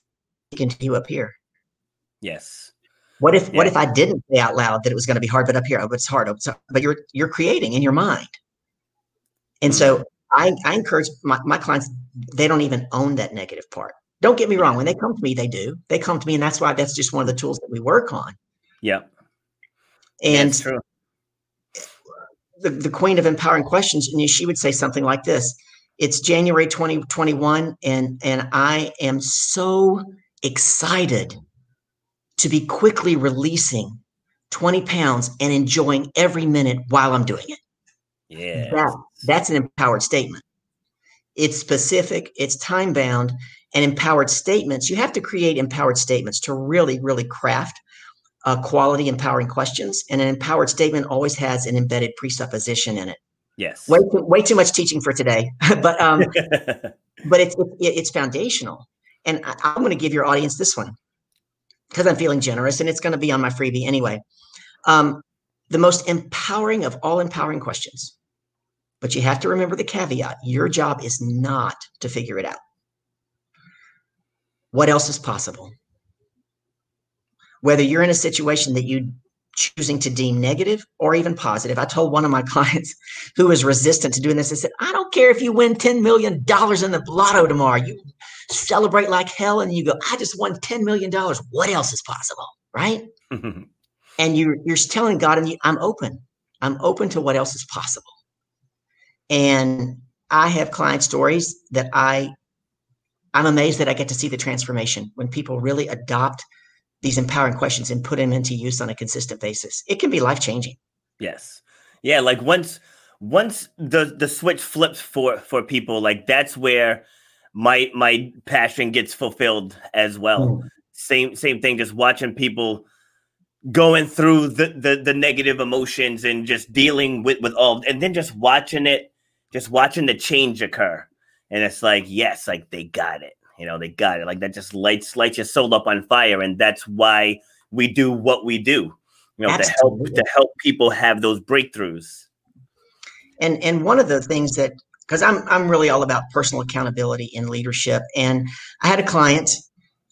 speaking to you up here. Yes. What if what if I didn't say out loud that it was going to be hard, but up here, oh, it's hard. Oh, it's- but you're you're creating in your mind, and so mm-hmm. I I encourage my, my clients. They don't even own that negative part. Don't get me wrong. When they come to me, they do. They come to me, and that's why that's just one of the tools that we work on. Yeah, And it's true. the, the queen of empowering questions and she would say something like this it's january 2021 and and i am so excited to be quickly releasing 20 pounds and enjoying every minute while i'm doing it Yeah. that, that's an empowered statement it's specific it's time bound and empowered statements you have to create empowered statements to really really craft uh, quality empowering questions and an empowered statement always has an embedded presupposition in it. Yes. way too, way too much teaching for today but um but it's it, it's foundational. And I, i'm going to give your audience this one because i'm feeling generous and it's going to be on my freebie anyway. Um the most empowering of all empowering questions. But you have to remember the caveat your job is not to figure it out. What else is possible whether you're in a situation that you choosing to deem negative or even positive. I told one of my clients who was resistant to doing this, I said, I don't care if you win $10 million in the lotto tomorrow. You celebrate like hell and you go, I just won $10 million. What else is possible? Right. And you're you're telling God, and you, I'm open. I'm open to what else is possible. And I have client stories that I I'm amazed that I get to see the transformation when people really adopt these empowering questions and put them into use on a consistent basis. It can be life changing. Yes. Yeah, like once once the the switch flips for for people, like that's where my my passion gets fulfilled as well. Mm. Same same thing just watching people going through the, the the negative emotions and just dealing with with all and then just watching it just watching the change occur. And it's like, yes, like they got it. You know, they got it. Like that just lights lights your soul up on fire and that's why we do what we do. You know, to help to help people have those breakthroughs. And and one of the things that because I'm I'm really all about personal accountability in leadership. And I had a client.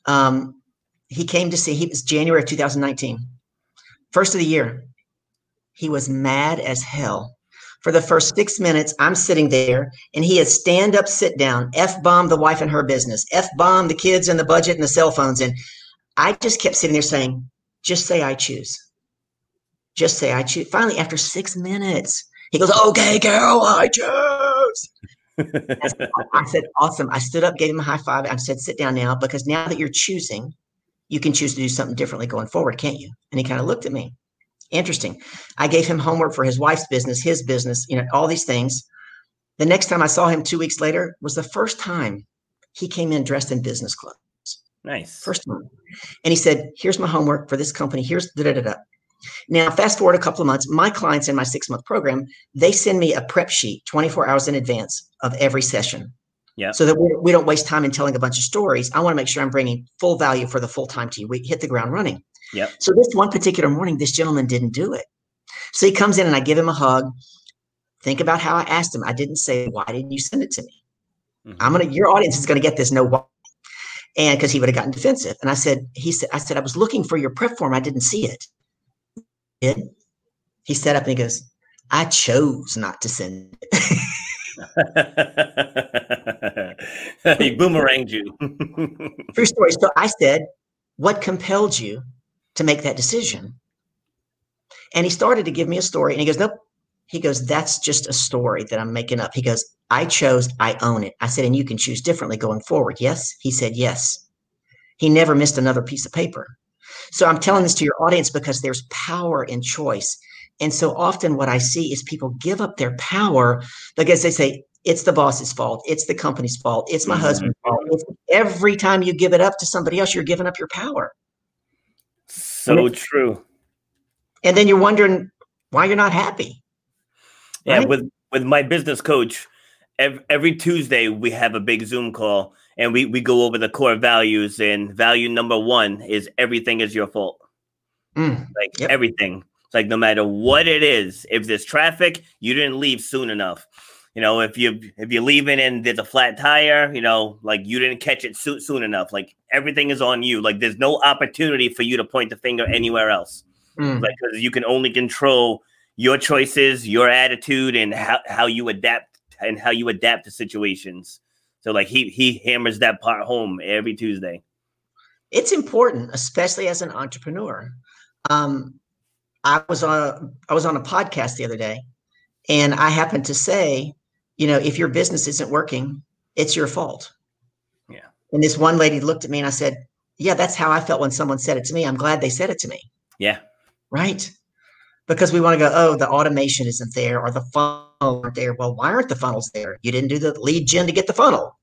Um, he came to see. He was January of 2019, first of the year. He was mad as hell. For the first six minutes, I'm sitting there, and he is stand up, sit down, f bomb the wife and her business, f bomb the kids and the budget and the cell phones, and I just kept sitting there saying, "Just say I choose. Just say I choose." Finally, after six minutes, he goes, "Okay, Carol, I choose." I said- I said, awesome. I stood up, gave him a high five. I said, sit down now because now that you're choosing, you can choose to do something differently going forward, can't you? And he kind of looked at me. Interesting. I gave him homework for his wife's business, his business, you know, all these things. The next time I saw him two weeks later was the first time he came in dressed in business clothes. nice. First time. And he said, Here's my homework for this company. Here's da da da da. Now, fast forward a couple of months, my clients in my six month program, they send me a prep sheet 24 hours in advance of every session. Yeah. So that we, we don't waste time in telling a bunch of stories. I want to make sure I'm bringing full value for the full time team. We hit the ground running. Yep. So this one particular morning, this gentleman didn't do it. So he comes in and I give him a hug. Think about how I asked him. I didn't say, Why didn't you send it to me? Mhm. I'm gonna your audience is gonna get this no why. And because he would have gotten defensive. And I said, he said, I said, I was looking for your prep form. I didn't see it. Did he sat up and he goes, I chose not to send it. he boomeranged you. True story. So I said, What compelled you to make that decision? And he started to give me a story. And he goes, Nope. He goes, That's just a story that I'm making up. He goes, I chose, I own it. I said, And you can choose differently going forward. Yes. He said, Yes. He never missed another piece of paper. So I'm telling this to your audience because there's power in choice. And so often what I see is people give up their power because they say, it's the boss's fault. It's the company's fault. It's my mm-hmm. husband's fault. It's every time you give it up to somebody else, you're giving up your power. So true. And then you're wondering why you're not happy. Yeah, with with my business coach, every, every Tuesday we have a big Zoom call and we we go over the core values. And value number one is everything is your fault. Mm, like yep. everything. It's like no matter what it is, if there's traffic, you didn't leave soon enough. You know, if you if you're leaving and there's a flat tire, you know, like you didn't catch it soon, soon enough. Like everything is on you. Like there's no opportunity for you to point the finger anywhere else. Mm. Like because you can only control your choices, your attitude, and how, how you adapt and how you adapt to situations. So like he he hammers that part home every Tuesday. It's important, especially as an entrepreneur. Um, I was on a, I was on a podcast the other day, and I happened to say, you know, if your business isn't working, it's your fault. Yeah. And this one lady looked at me and I said, "Yeah, that's how I felt when someone said it to me. I'm glad they said it to me." Yeah. Right because we want to go, oh, the automation isn't there or the funnel aren't there. Well, why aren't the funnels there? You didn't do the lead gen to get the funnel,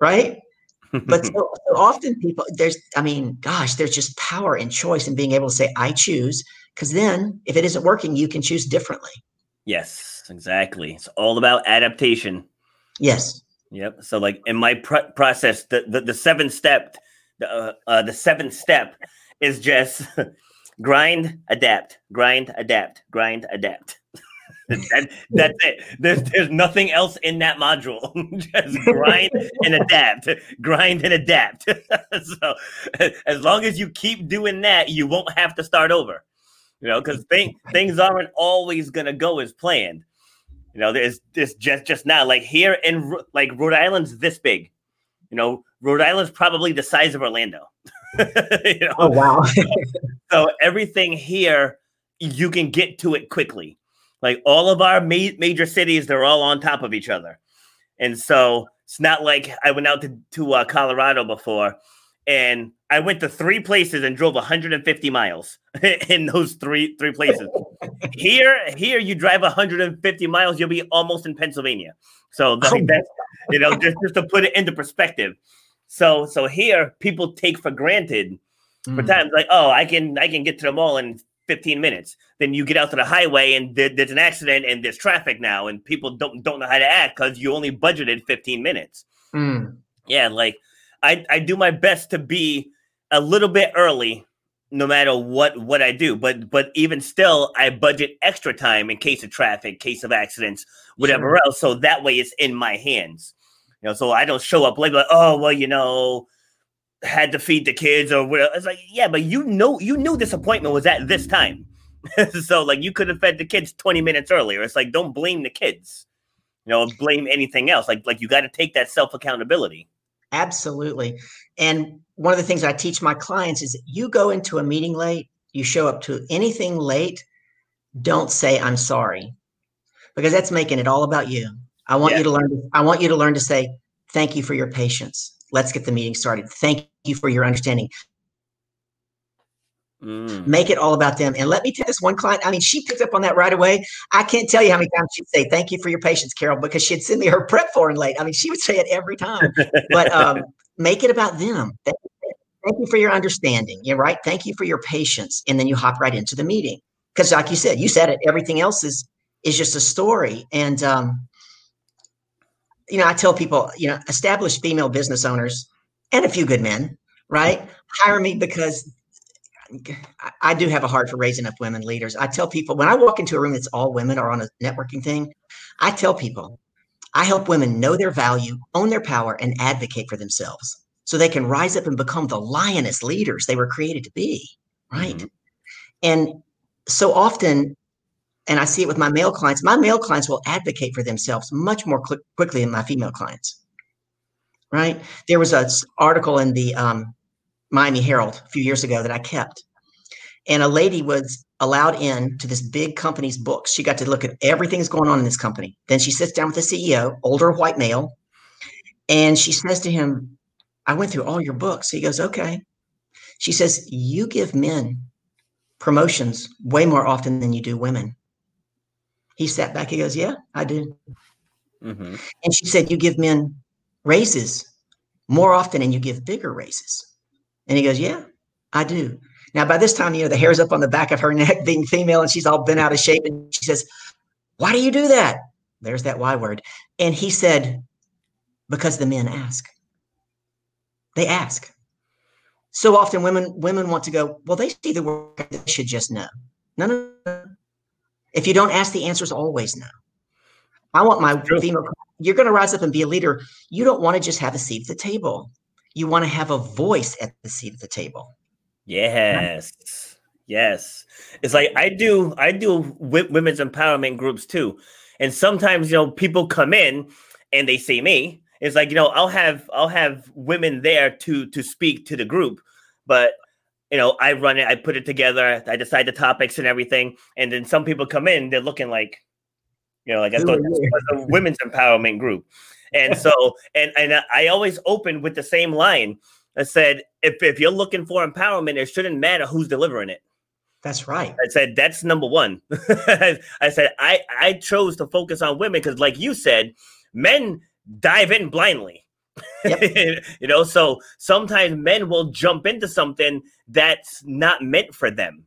right? but so, so, often people, there's, I mean, gosh, there's just power and choice in being able to say, I choose, because then if it isn't working, you can choose differently. Yes, exactly. It's all about adaptation. Yes. Yep. So, like in my pr- process, the, the the seventh step, the uh, uh, the seventh step is just grind, adapt, grind, adapt, grind, adapt. that, that's it. There's there's nothing else in that module. Just grind and adapt, grind and adapt. so as long as you keep doing that, you won't have to start over. You know, because thing, things aren't always gonna go as planned. You know, there's this just just now, like here in like Rhode Island's this big. You know, Rhode Island's probably the size of Orlando. you know? Oh wow! so everything here, you can get to it quickly. Like all of our ma- major cities, they're all on top of each other, and so it's not like I went out to to uh, Colorado before, and I went to three places and drove 150 miles in those three three places. here, here you drive 150 miles, you'll be almost in Pennsylvania. So oh. that's you know just just to put it into perspective. So so here people take for granted mm. for times like oh I can I can get to the mall in 15 minutes. Then you get out to the highway and there, there's an accident and there's traffic now and people don't don't know how to act because you only budgeted 15 minutes. Mm. Yeah, like I I do my best to be a little bit early no matter what what I do. But but even still, I budget extra time in case of traffic, case of accidents, whatever sure. else. So that way, it's in my hands. You know, so I don't show up late, like, oh well, you know, had to feed the kids or whatever. It's like, yeah, but you know, you knew this appointment was at this time. so like you could have fed the kids 20 minutes earlier. It's like don't blame the kids. You know, blame anything else. Like like you got to take that self accountability. Absolutely. And one of the things I teach my clients is you go into a meeting late, you show up to anything late, don't say I'm sorry. Because that's making it all about you. I want yeah. you to learn. I want you to learn to say, thank you for your patience. Let's get the meeting started. Thank you for your understanding. Mm. Make it all about them. And let me tell this one client, I mean, she picked up on that right away. I can't tell you how many times she'd say, Thank you for your patience, Carol, because she'd send me her prep for and late. I mean, she would say it every time. But um, make it about them. Thank you, thank you for your understanding. You're right. Thank you for your patience. And then you hop right into the meeting. Because like you said, you said it, everything else is is just a story. And um, you know, I tell people, you know, established female business owners and a few good men, right? Hire me because I do have a heart for raising up women leaders. I tell people when I walk into a room that's all women or on a networking thing, I tell people I help women know their value, own their power, and advocate for themselves so they can rise up and become the lioness leaders they were created to be, right? Mm-hmm. And so often and I see it with my male clients. My male clients will advocate for themselves much more quickly than my female clients. Right? There was an article in the um, Miami Herald a few years ago that I kept, and a lady was allowed in to this big company's books. She got to look at everything that's going on in this company. Then she sits down with the CEO, older white male, and she says to him, "I went through all your books." He goes, "Okay." She says, You give men promotions way more often than you do women. He sat back. He goes, Yeah, I do. Mm-hmm. And she said, You give men raises more often and you give bigger raises. And he goes, Yeah, I do. Now, by this time, you know, the hair's up on the back of her neck, being female, and she's all bent out of shape. And she says, Why do you do that? There's that Y word. And he said, Because the men ask. They ask. So often women women want to go, well, they see the work, they should just know. No, no, no. If you don't ask, the answer is always no. I want my female, you're going to rise up and be a leader. You don't want to just have a seat at the table. You want to have a voice at the seat of the table. Yes. Yes. It's like I do I do women's empowerment groups too. And sometimes, you know, people come in and they see me. It's like, you know, I'll have I'll have women there to to speak to the group, but you know, I run it, I put it together, I decide the topics and everything, and then some people come in, they're looking like, you know, like I thought this was a women's empowerment group. And so, and and I always open with the same line. I said, if if you're looking for empowerment, it shouldn't matter who's delivering it. That's right. I said that's number one. I said I I chose to focus on women because, like you said, men dive in blindly. Yep. you know, so sometimes men will jump into something that's not meant for them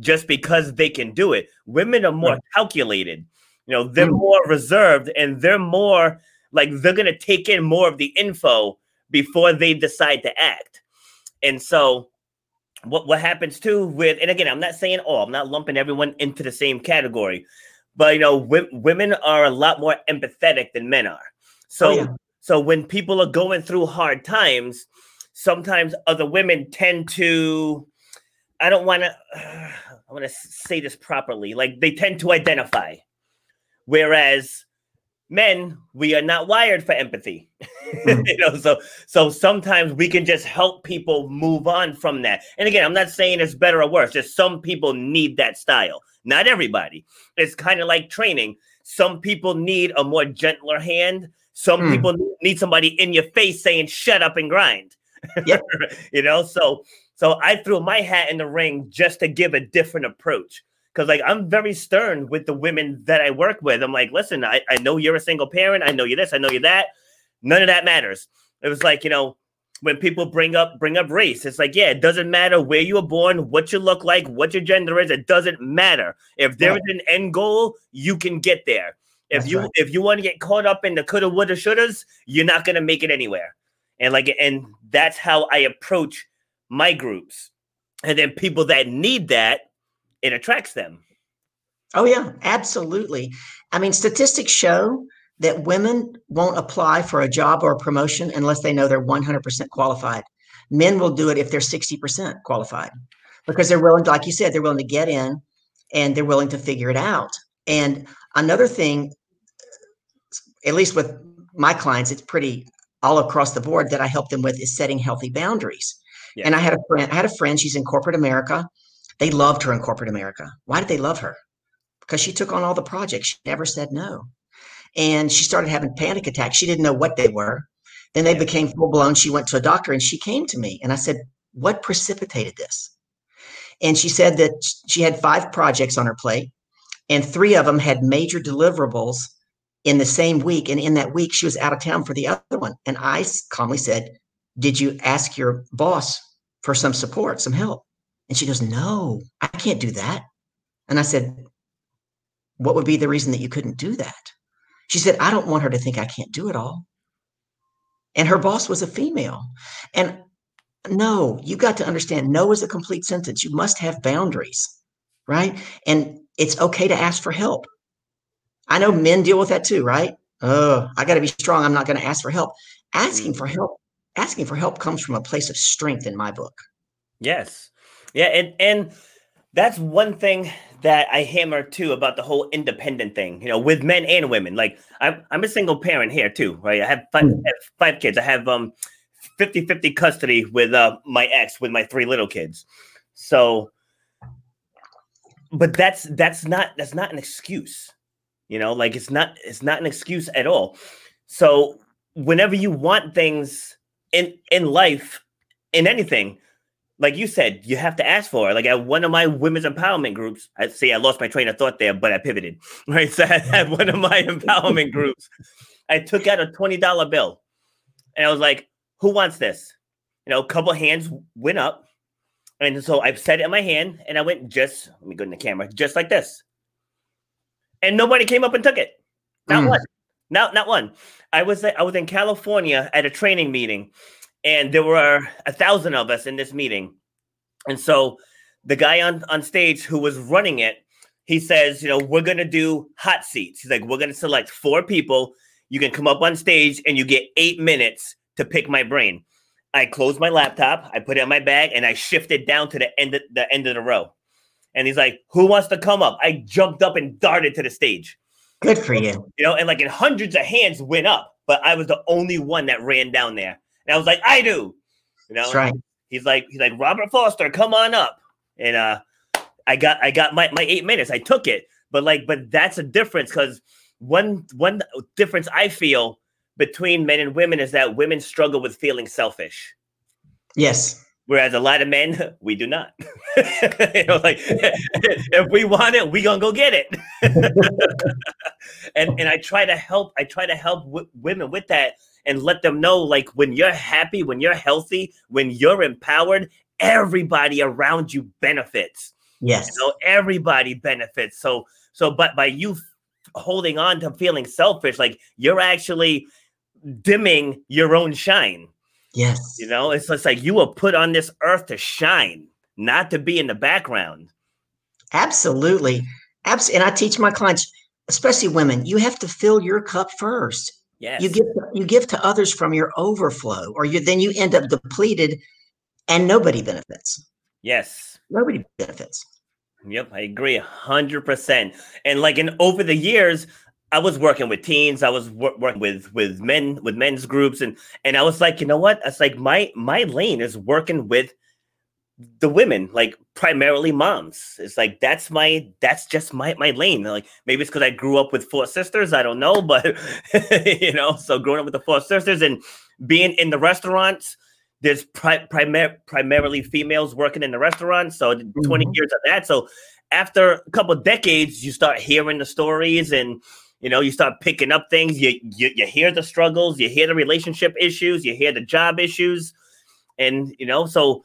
just because they can do it. Women are more right. calculated. You know, they're mm. more reserved and they're more like they're going to take in more of the info before they decide to act. And so what what happens too with and again, I'm not saying all, I'm not lumping everyone into the same category. But you know, w- women are a lot more empathetic than men are. So oh, yeah. so when people are going through hard times, sometimes other women tend to I don't want to uh, I want to say this properly. Like they tend to identify. Whereas men, we are not wired for empathy. Mm. you know, so so sometimes we can just help people move on from that. And again, I'm not saying it's better or worse. Just some people need that style. Not everybody. It's kind of like training. Some people need a more gentler hand. Some mm. people need somebody in your face saying "shut up and grind." Yep. you know, so so I threw my hat in the ring just to give a different approach because like I'm very stern with the women that I work with. I'm like, listen, I, I know you're a single parent. I know you this. I know you that. None of that matters. It was like you know when people bring up bring up race, it's like yeah, it doesn't matter where you were born, what you look like, what your gender is. It doesn't matter. If there right. is an end goal, you can get there. If That's you right. if you want to get caught up in the coulda, woulda, shouldas, you're not gonna make it anywhere. And like and that's how I approach my groups. And then people that need that it attracts them. Oh, yeah, absolutely. I mean, statistics show that women won't apply for a job or a promotion unless they know they're 100% qualified. Men will do it if they're 60% qualified because they're willing, to, like you said, they're willing to get in and they're willing to figure it out. And another thing, at least with my clients, it's pretty all across the board that I help them with is setting healthy boundaries. Yeah. And I had a friend, I had a friend, she's in corporate America they loved her in corporate America. Why did they love her? Because she took on all the projects. She never said no. And she started having panic attacks. She didn't know what they were. Then they became full blown. She went to a doctor and she came to me and I said, What precipitated this? And she said that she had five projects on her plate and three of them had major deliverables in the same week. And in that week, she was out of town for the other one. And I calmly said, Did you ask your boss for some support, some help? And she goes, No, I can't do that. And I said, What would be the reason that you couldn't do that? She said, I don't want her to think I can't do it all. And her boss was a female. And no, you got to understand no is a complete sentence. You must have boundaries, right? And it's okay to ask for help. I know men deal with that too, right? Oh, I got to be strong. I'm not going to ask for help. Asking mm-hmm. for help, asking for help comes from a place of strength in my book. Yes. Yeah, and and that's one thing that I hammer too about the whole independent thing, you know, with men and women. Like I'm I'm a single parent here too, right? I have five, mm. five kids. I have um 50-50 custody with uh my ex with my three little kids. So but that's that's not that's not an excuse. You know, like it's not it's not an excuse at all. So whenever you want things in in life in anything, like you said, you have to ask for it. Like at one of my women's empowerment groups, I see I lost my train of thought there, but I pivoted. Right. So at one of my empowerment groups, I took out a $20 bill and I was like, who wants this? You know, a couple hands went up. And so I set it in my hand and I went just, let me go in the camera, just like this. And nobody came up and took it. Not mm. one. Not, not one. I was I was in California at a training meeting and there were a thousand of us in this meeting. And so the guy on, on stage who was running it, he says, you know, we're gonna do hot seats. He's like, we're gonna select four people. You can come up on stage and you get eight minutes to pick my brain. I closed my laptop, I put it in my bag, and I shifted down to the end of the end of the row. And he's like, Who wants to come up? I jumped up and darted to the stage. Good for you. You know, and like in hundreds of hands went up, but I was the only one that ran down there. And I was like, I do. You know, That's right. He's like, he's like, Robert Foster, come on up. And uh I got I got my, my eight minutes. I took it. But like, but that's a difference because one one difference I feel between men and women is that women struggle with feeling selfish. Yes. Whereas a lot of men, we do not. you know, like if we want it, we gonna go get it. and and I try to help. I try to help w- women with that and let them know like when you're happy, when you're healthy, when you're empowered, everybody around you benefits. Yes. You know, everybody benefits. So so but by you holding on to feeling selfish, like you're actually dimming your own shine. Yes. You know, it's just like you were put on this earth to shine, not to be in the background. Absolutely. Abs- and I teach my clients, especially women, you have to fill your cup first. Yes. You give you give to others from your overflow, or you then you end up depleted and nobody benefits. Yes. Nobody benefits. Yep, I agree hundred percent. And like in over the years, I was working with teens. I was wor- working with with men with men's groups, and and I was like, you know what? It's like my my lane is working with the women, like primarily moms. It's like that's my that's just my my lane. Like maybe it's because I grew up with four sisters. I don't know, but you know, so growing up with the four sisters and being in the restaurants, there's pri- primar- primarily females working in the restaurants. So mm-hmm. 20 years of that. So after a couple decades, you start hearing the stories and you know you start picking up things. You, you you hear the struggles, you hear the relationship issues, you hear the job issues, and you know so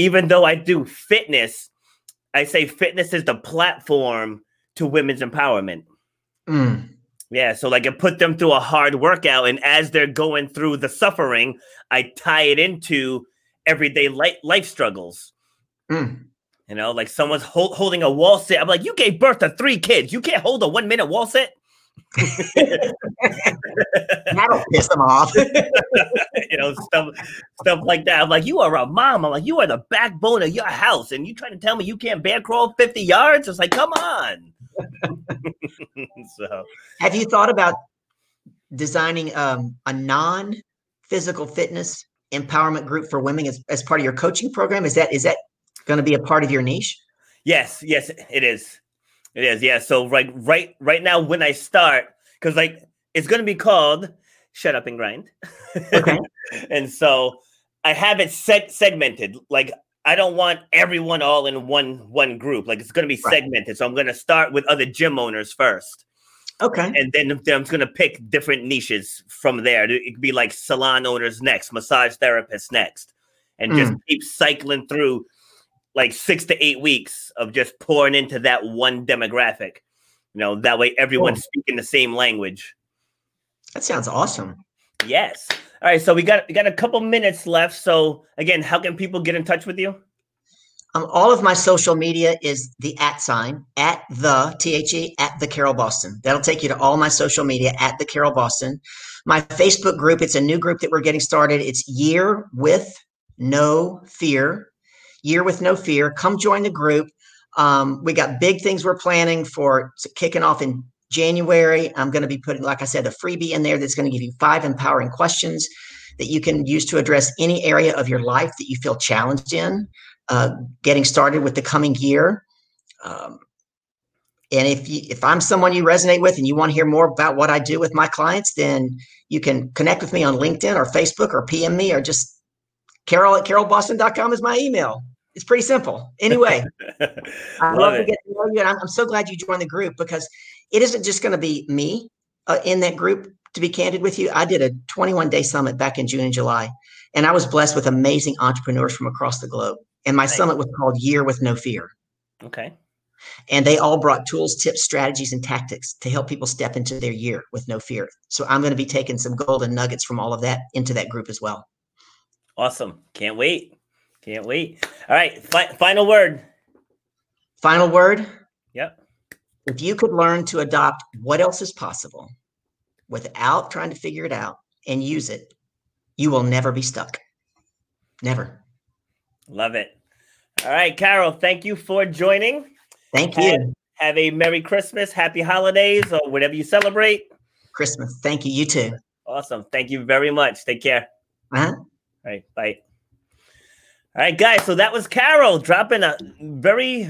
even though I do fitness, I say fitness is the platform to women's empowerment. Mm. Yeah, so like I put them through a hard workout, and as they're going through the suffering, I tie it into everyday life, life struggles. Mm. You know, like someone's hold, holding a wall sit. I'm like, you gave birth to three kids. You can't hold a one minute wall sit. That'll piss them off. you know, stuff stuff like that. I'm like, you are a mom. I'm like, you are the backbone of your house, and you trying to tell me you can't bear crawl 50 yards? It's like, come on. so, have you thought about designing um, a non-physical fitness empowerment group for women as, as part of your coaching program? Is that is that going to be a part of your niche? Yes, yes, it is. It is, yeah. So right, right, right now, when I start, because like it's going to be called "Shut Up and Grind," okay. and so I have it set segmented. Like I don't want everyone all in one one group. Like it's going to be right. segmented. So I'm going to start with other gym owners first. Okay. And then, then I'm going to pick different niches from there. It could be like salon owners next, massage therapists next, and mm. just keep cycling through like six to eight weeks of just pouring into that one demographic. You know, that way everyone's cool. speaking the same language. That sounds awesome. Yes. All right. So we got we got a couple minutes left. So again, how can people get in touch with you? Um, all of my social media is the at sign at the T H E at the Carol Boston. That'll take you to all my social media at the Carol Boston. My Facebook group, it's a new group that we're getting started. It's Year with No Fear Year with No Fear. Come join the group. Um, we got big things we're planning for kicking off in January. I'm going to be putting, like I said, a freebie in there that's going to give you five empowering questions that you can use to address any area of your life that you feel challenged in. Uh, getting started with the coming year. Um, and if you, if I'm someone you resonate with and you want to hear more about what I do with my clients, then you can connect with me on LinkedIn or Facebook or PM me or just Carol at carolboston.com is my email. It's pretty simple. Anyway, I Love love to it. get to know you, and I'm, I'm so glad you joined the group because it isn't just going to be me uh, in that group. To be candid with you, I did a 21 day summit back in June and July, and I was blessed with amazing entrepreneurs from across the globe. And my summit was called Year with No Fear. Okay. And they all brought tools, tips, strategies, and tactics to help people step into their year with no fear. So I'm going to be taking some golden nuggets from all of that into that group as well. Awesome. Can't wait. Can't wait. All right. Fi- final word. Final word Yep. if you could learn to adopt what else is possible without trying to figure it out and use it, you will never be stuck. Never. Love it. All right, Carol, thank you for joining. Thank you. And have a Merry Christmas, Happy Holidays, or whatever you celebrate. Christmas. Thank you. You too. Awesome. Thank you very much. Take care. Uh-huh. All right. Bye. All right, guys. So that was Carol dropping a very,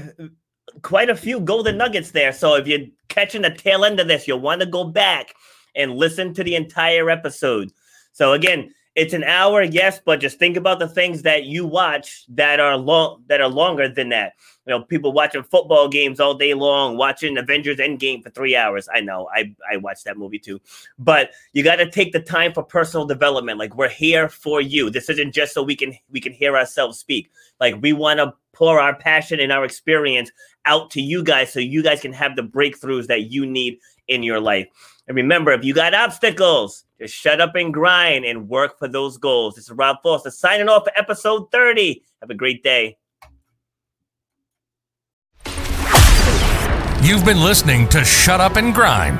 quite a few golden nuggets there. So if you're catching the tail end of this, you'll want to go back and listen to the entire episode. So again, it's an hour, yes, but just think about the things that you watch that are long, that are longer than that. You know, people watching football games all day long, watching Avengers Endgame for three hours. I know, I I watched that movie too, but you got to take the time for personal development. Like we're here for you. This isn't just so we can we can hear ourselves speak. Like we want to pour our passion and our experience out to you guys, so you guys can have the breakthroughs that you need in your life. And remember, if you got obstacles, just shut up and grind and work for those goals. This is Rob Foster signing off for episode 30. Have a great day. You've been listening to Shut Up and Grind.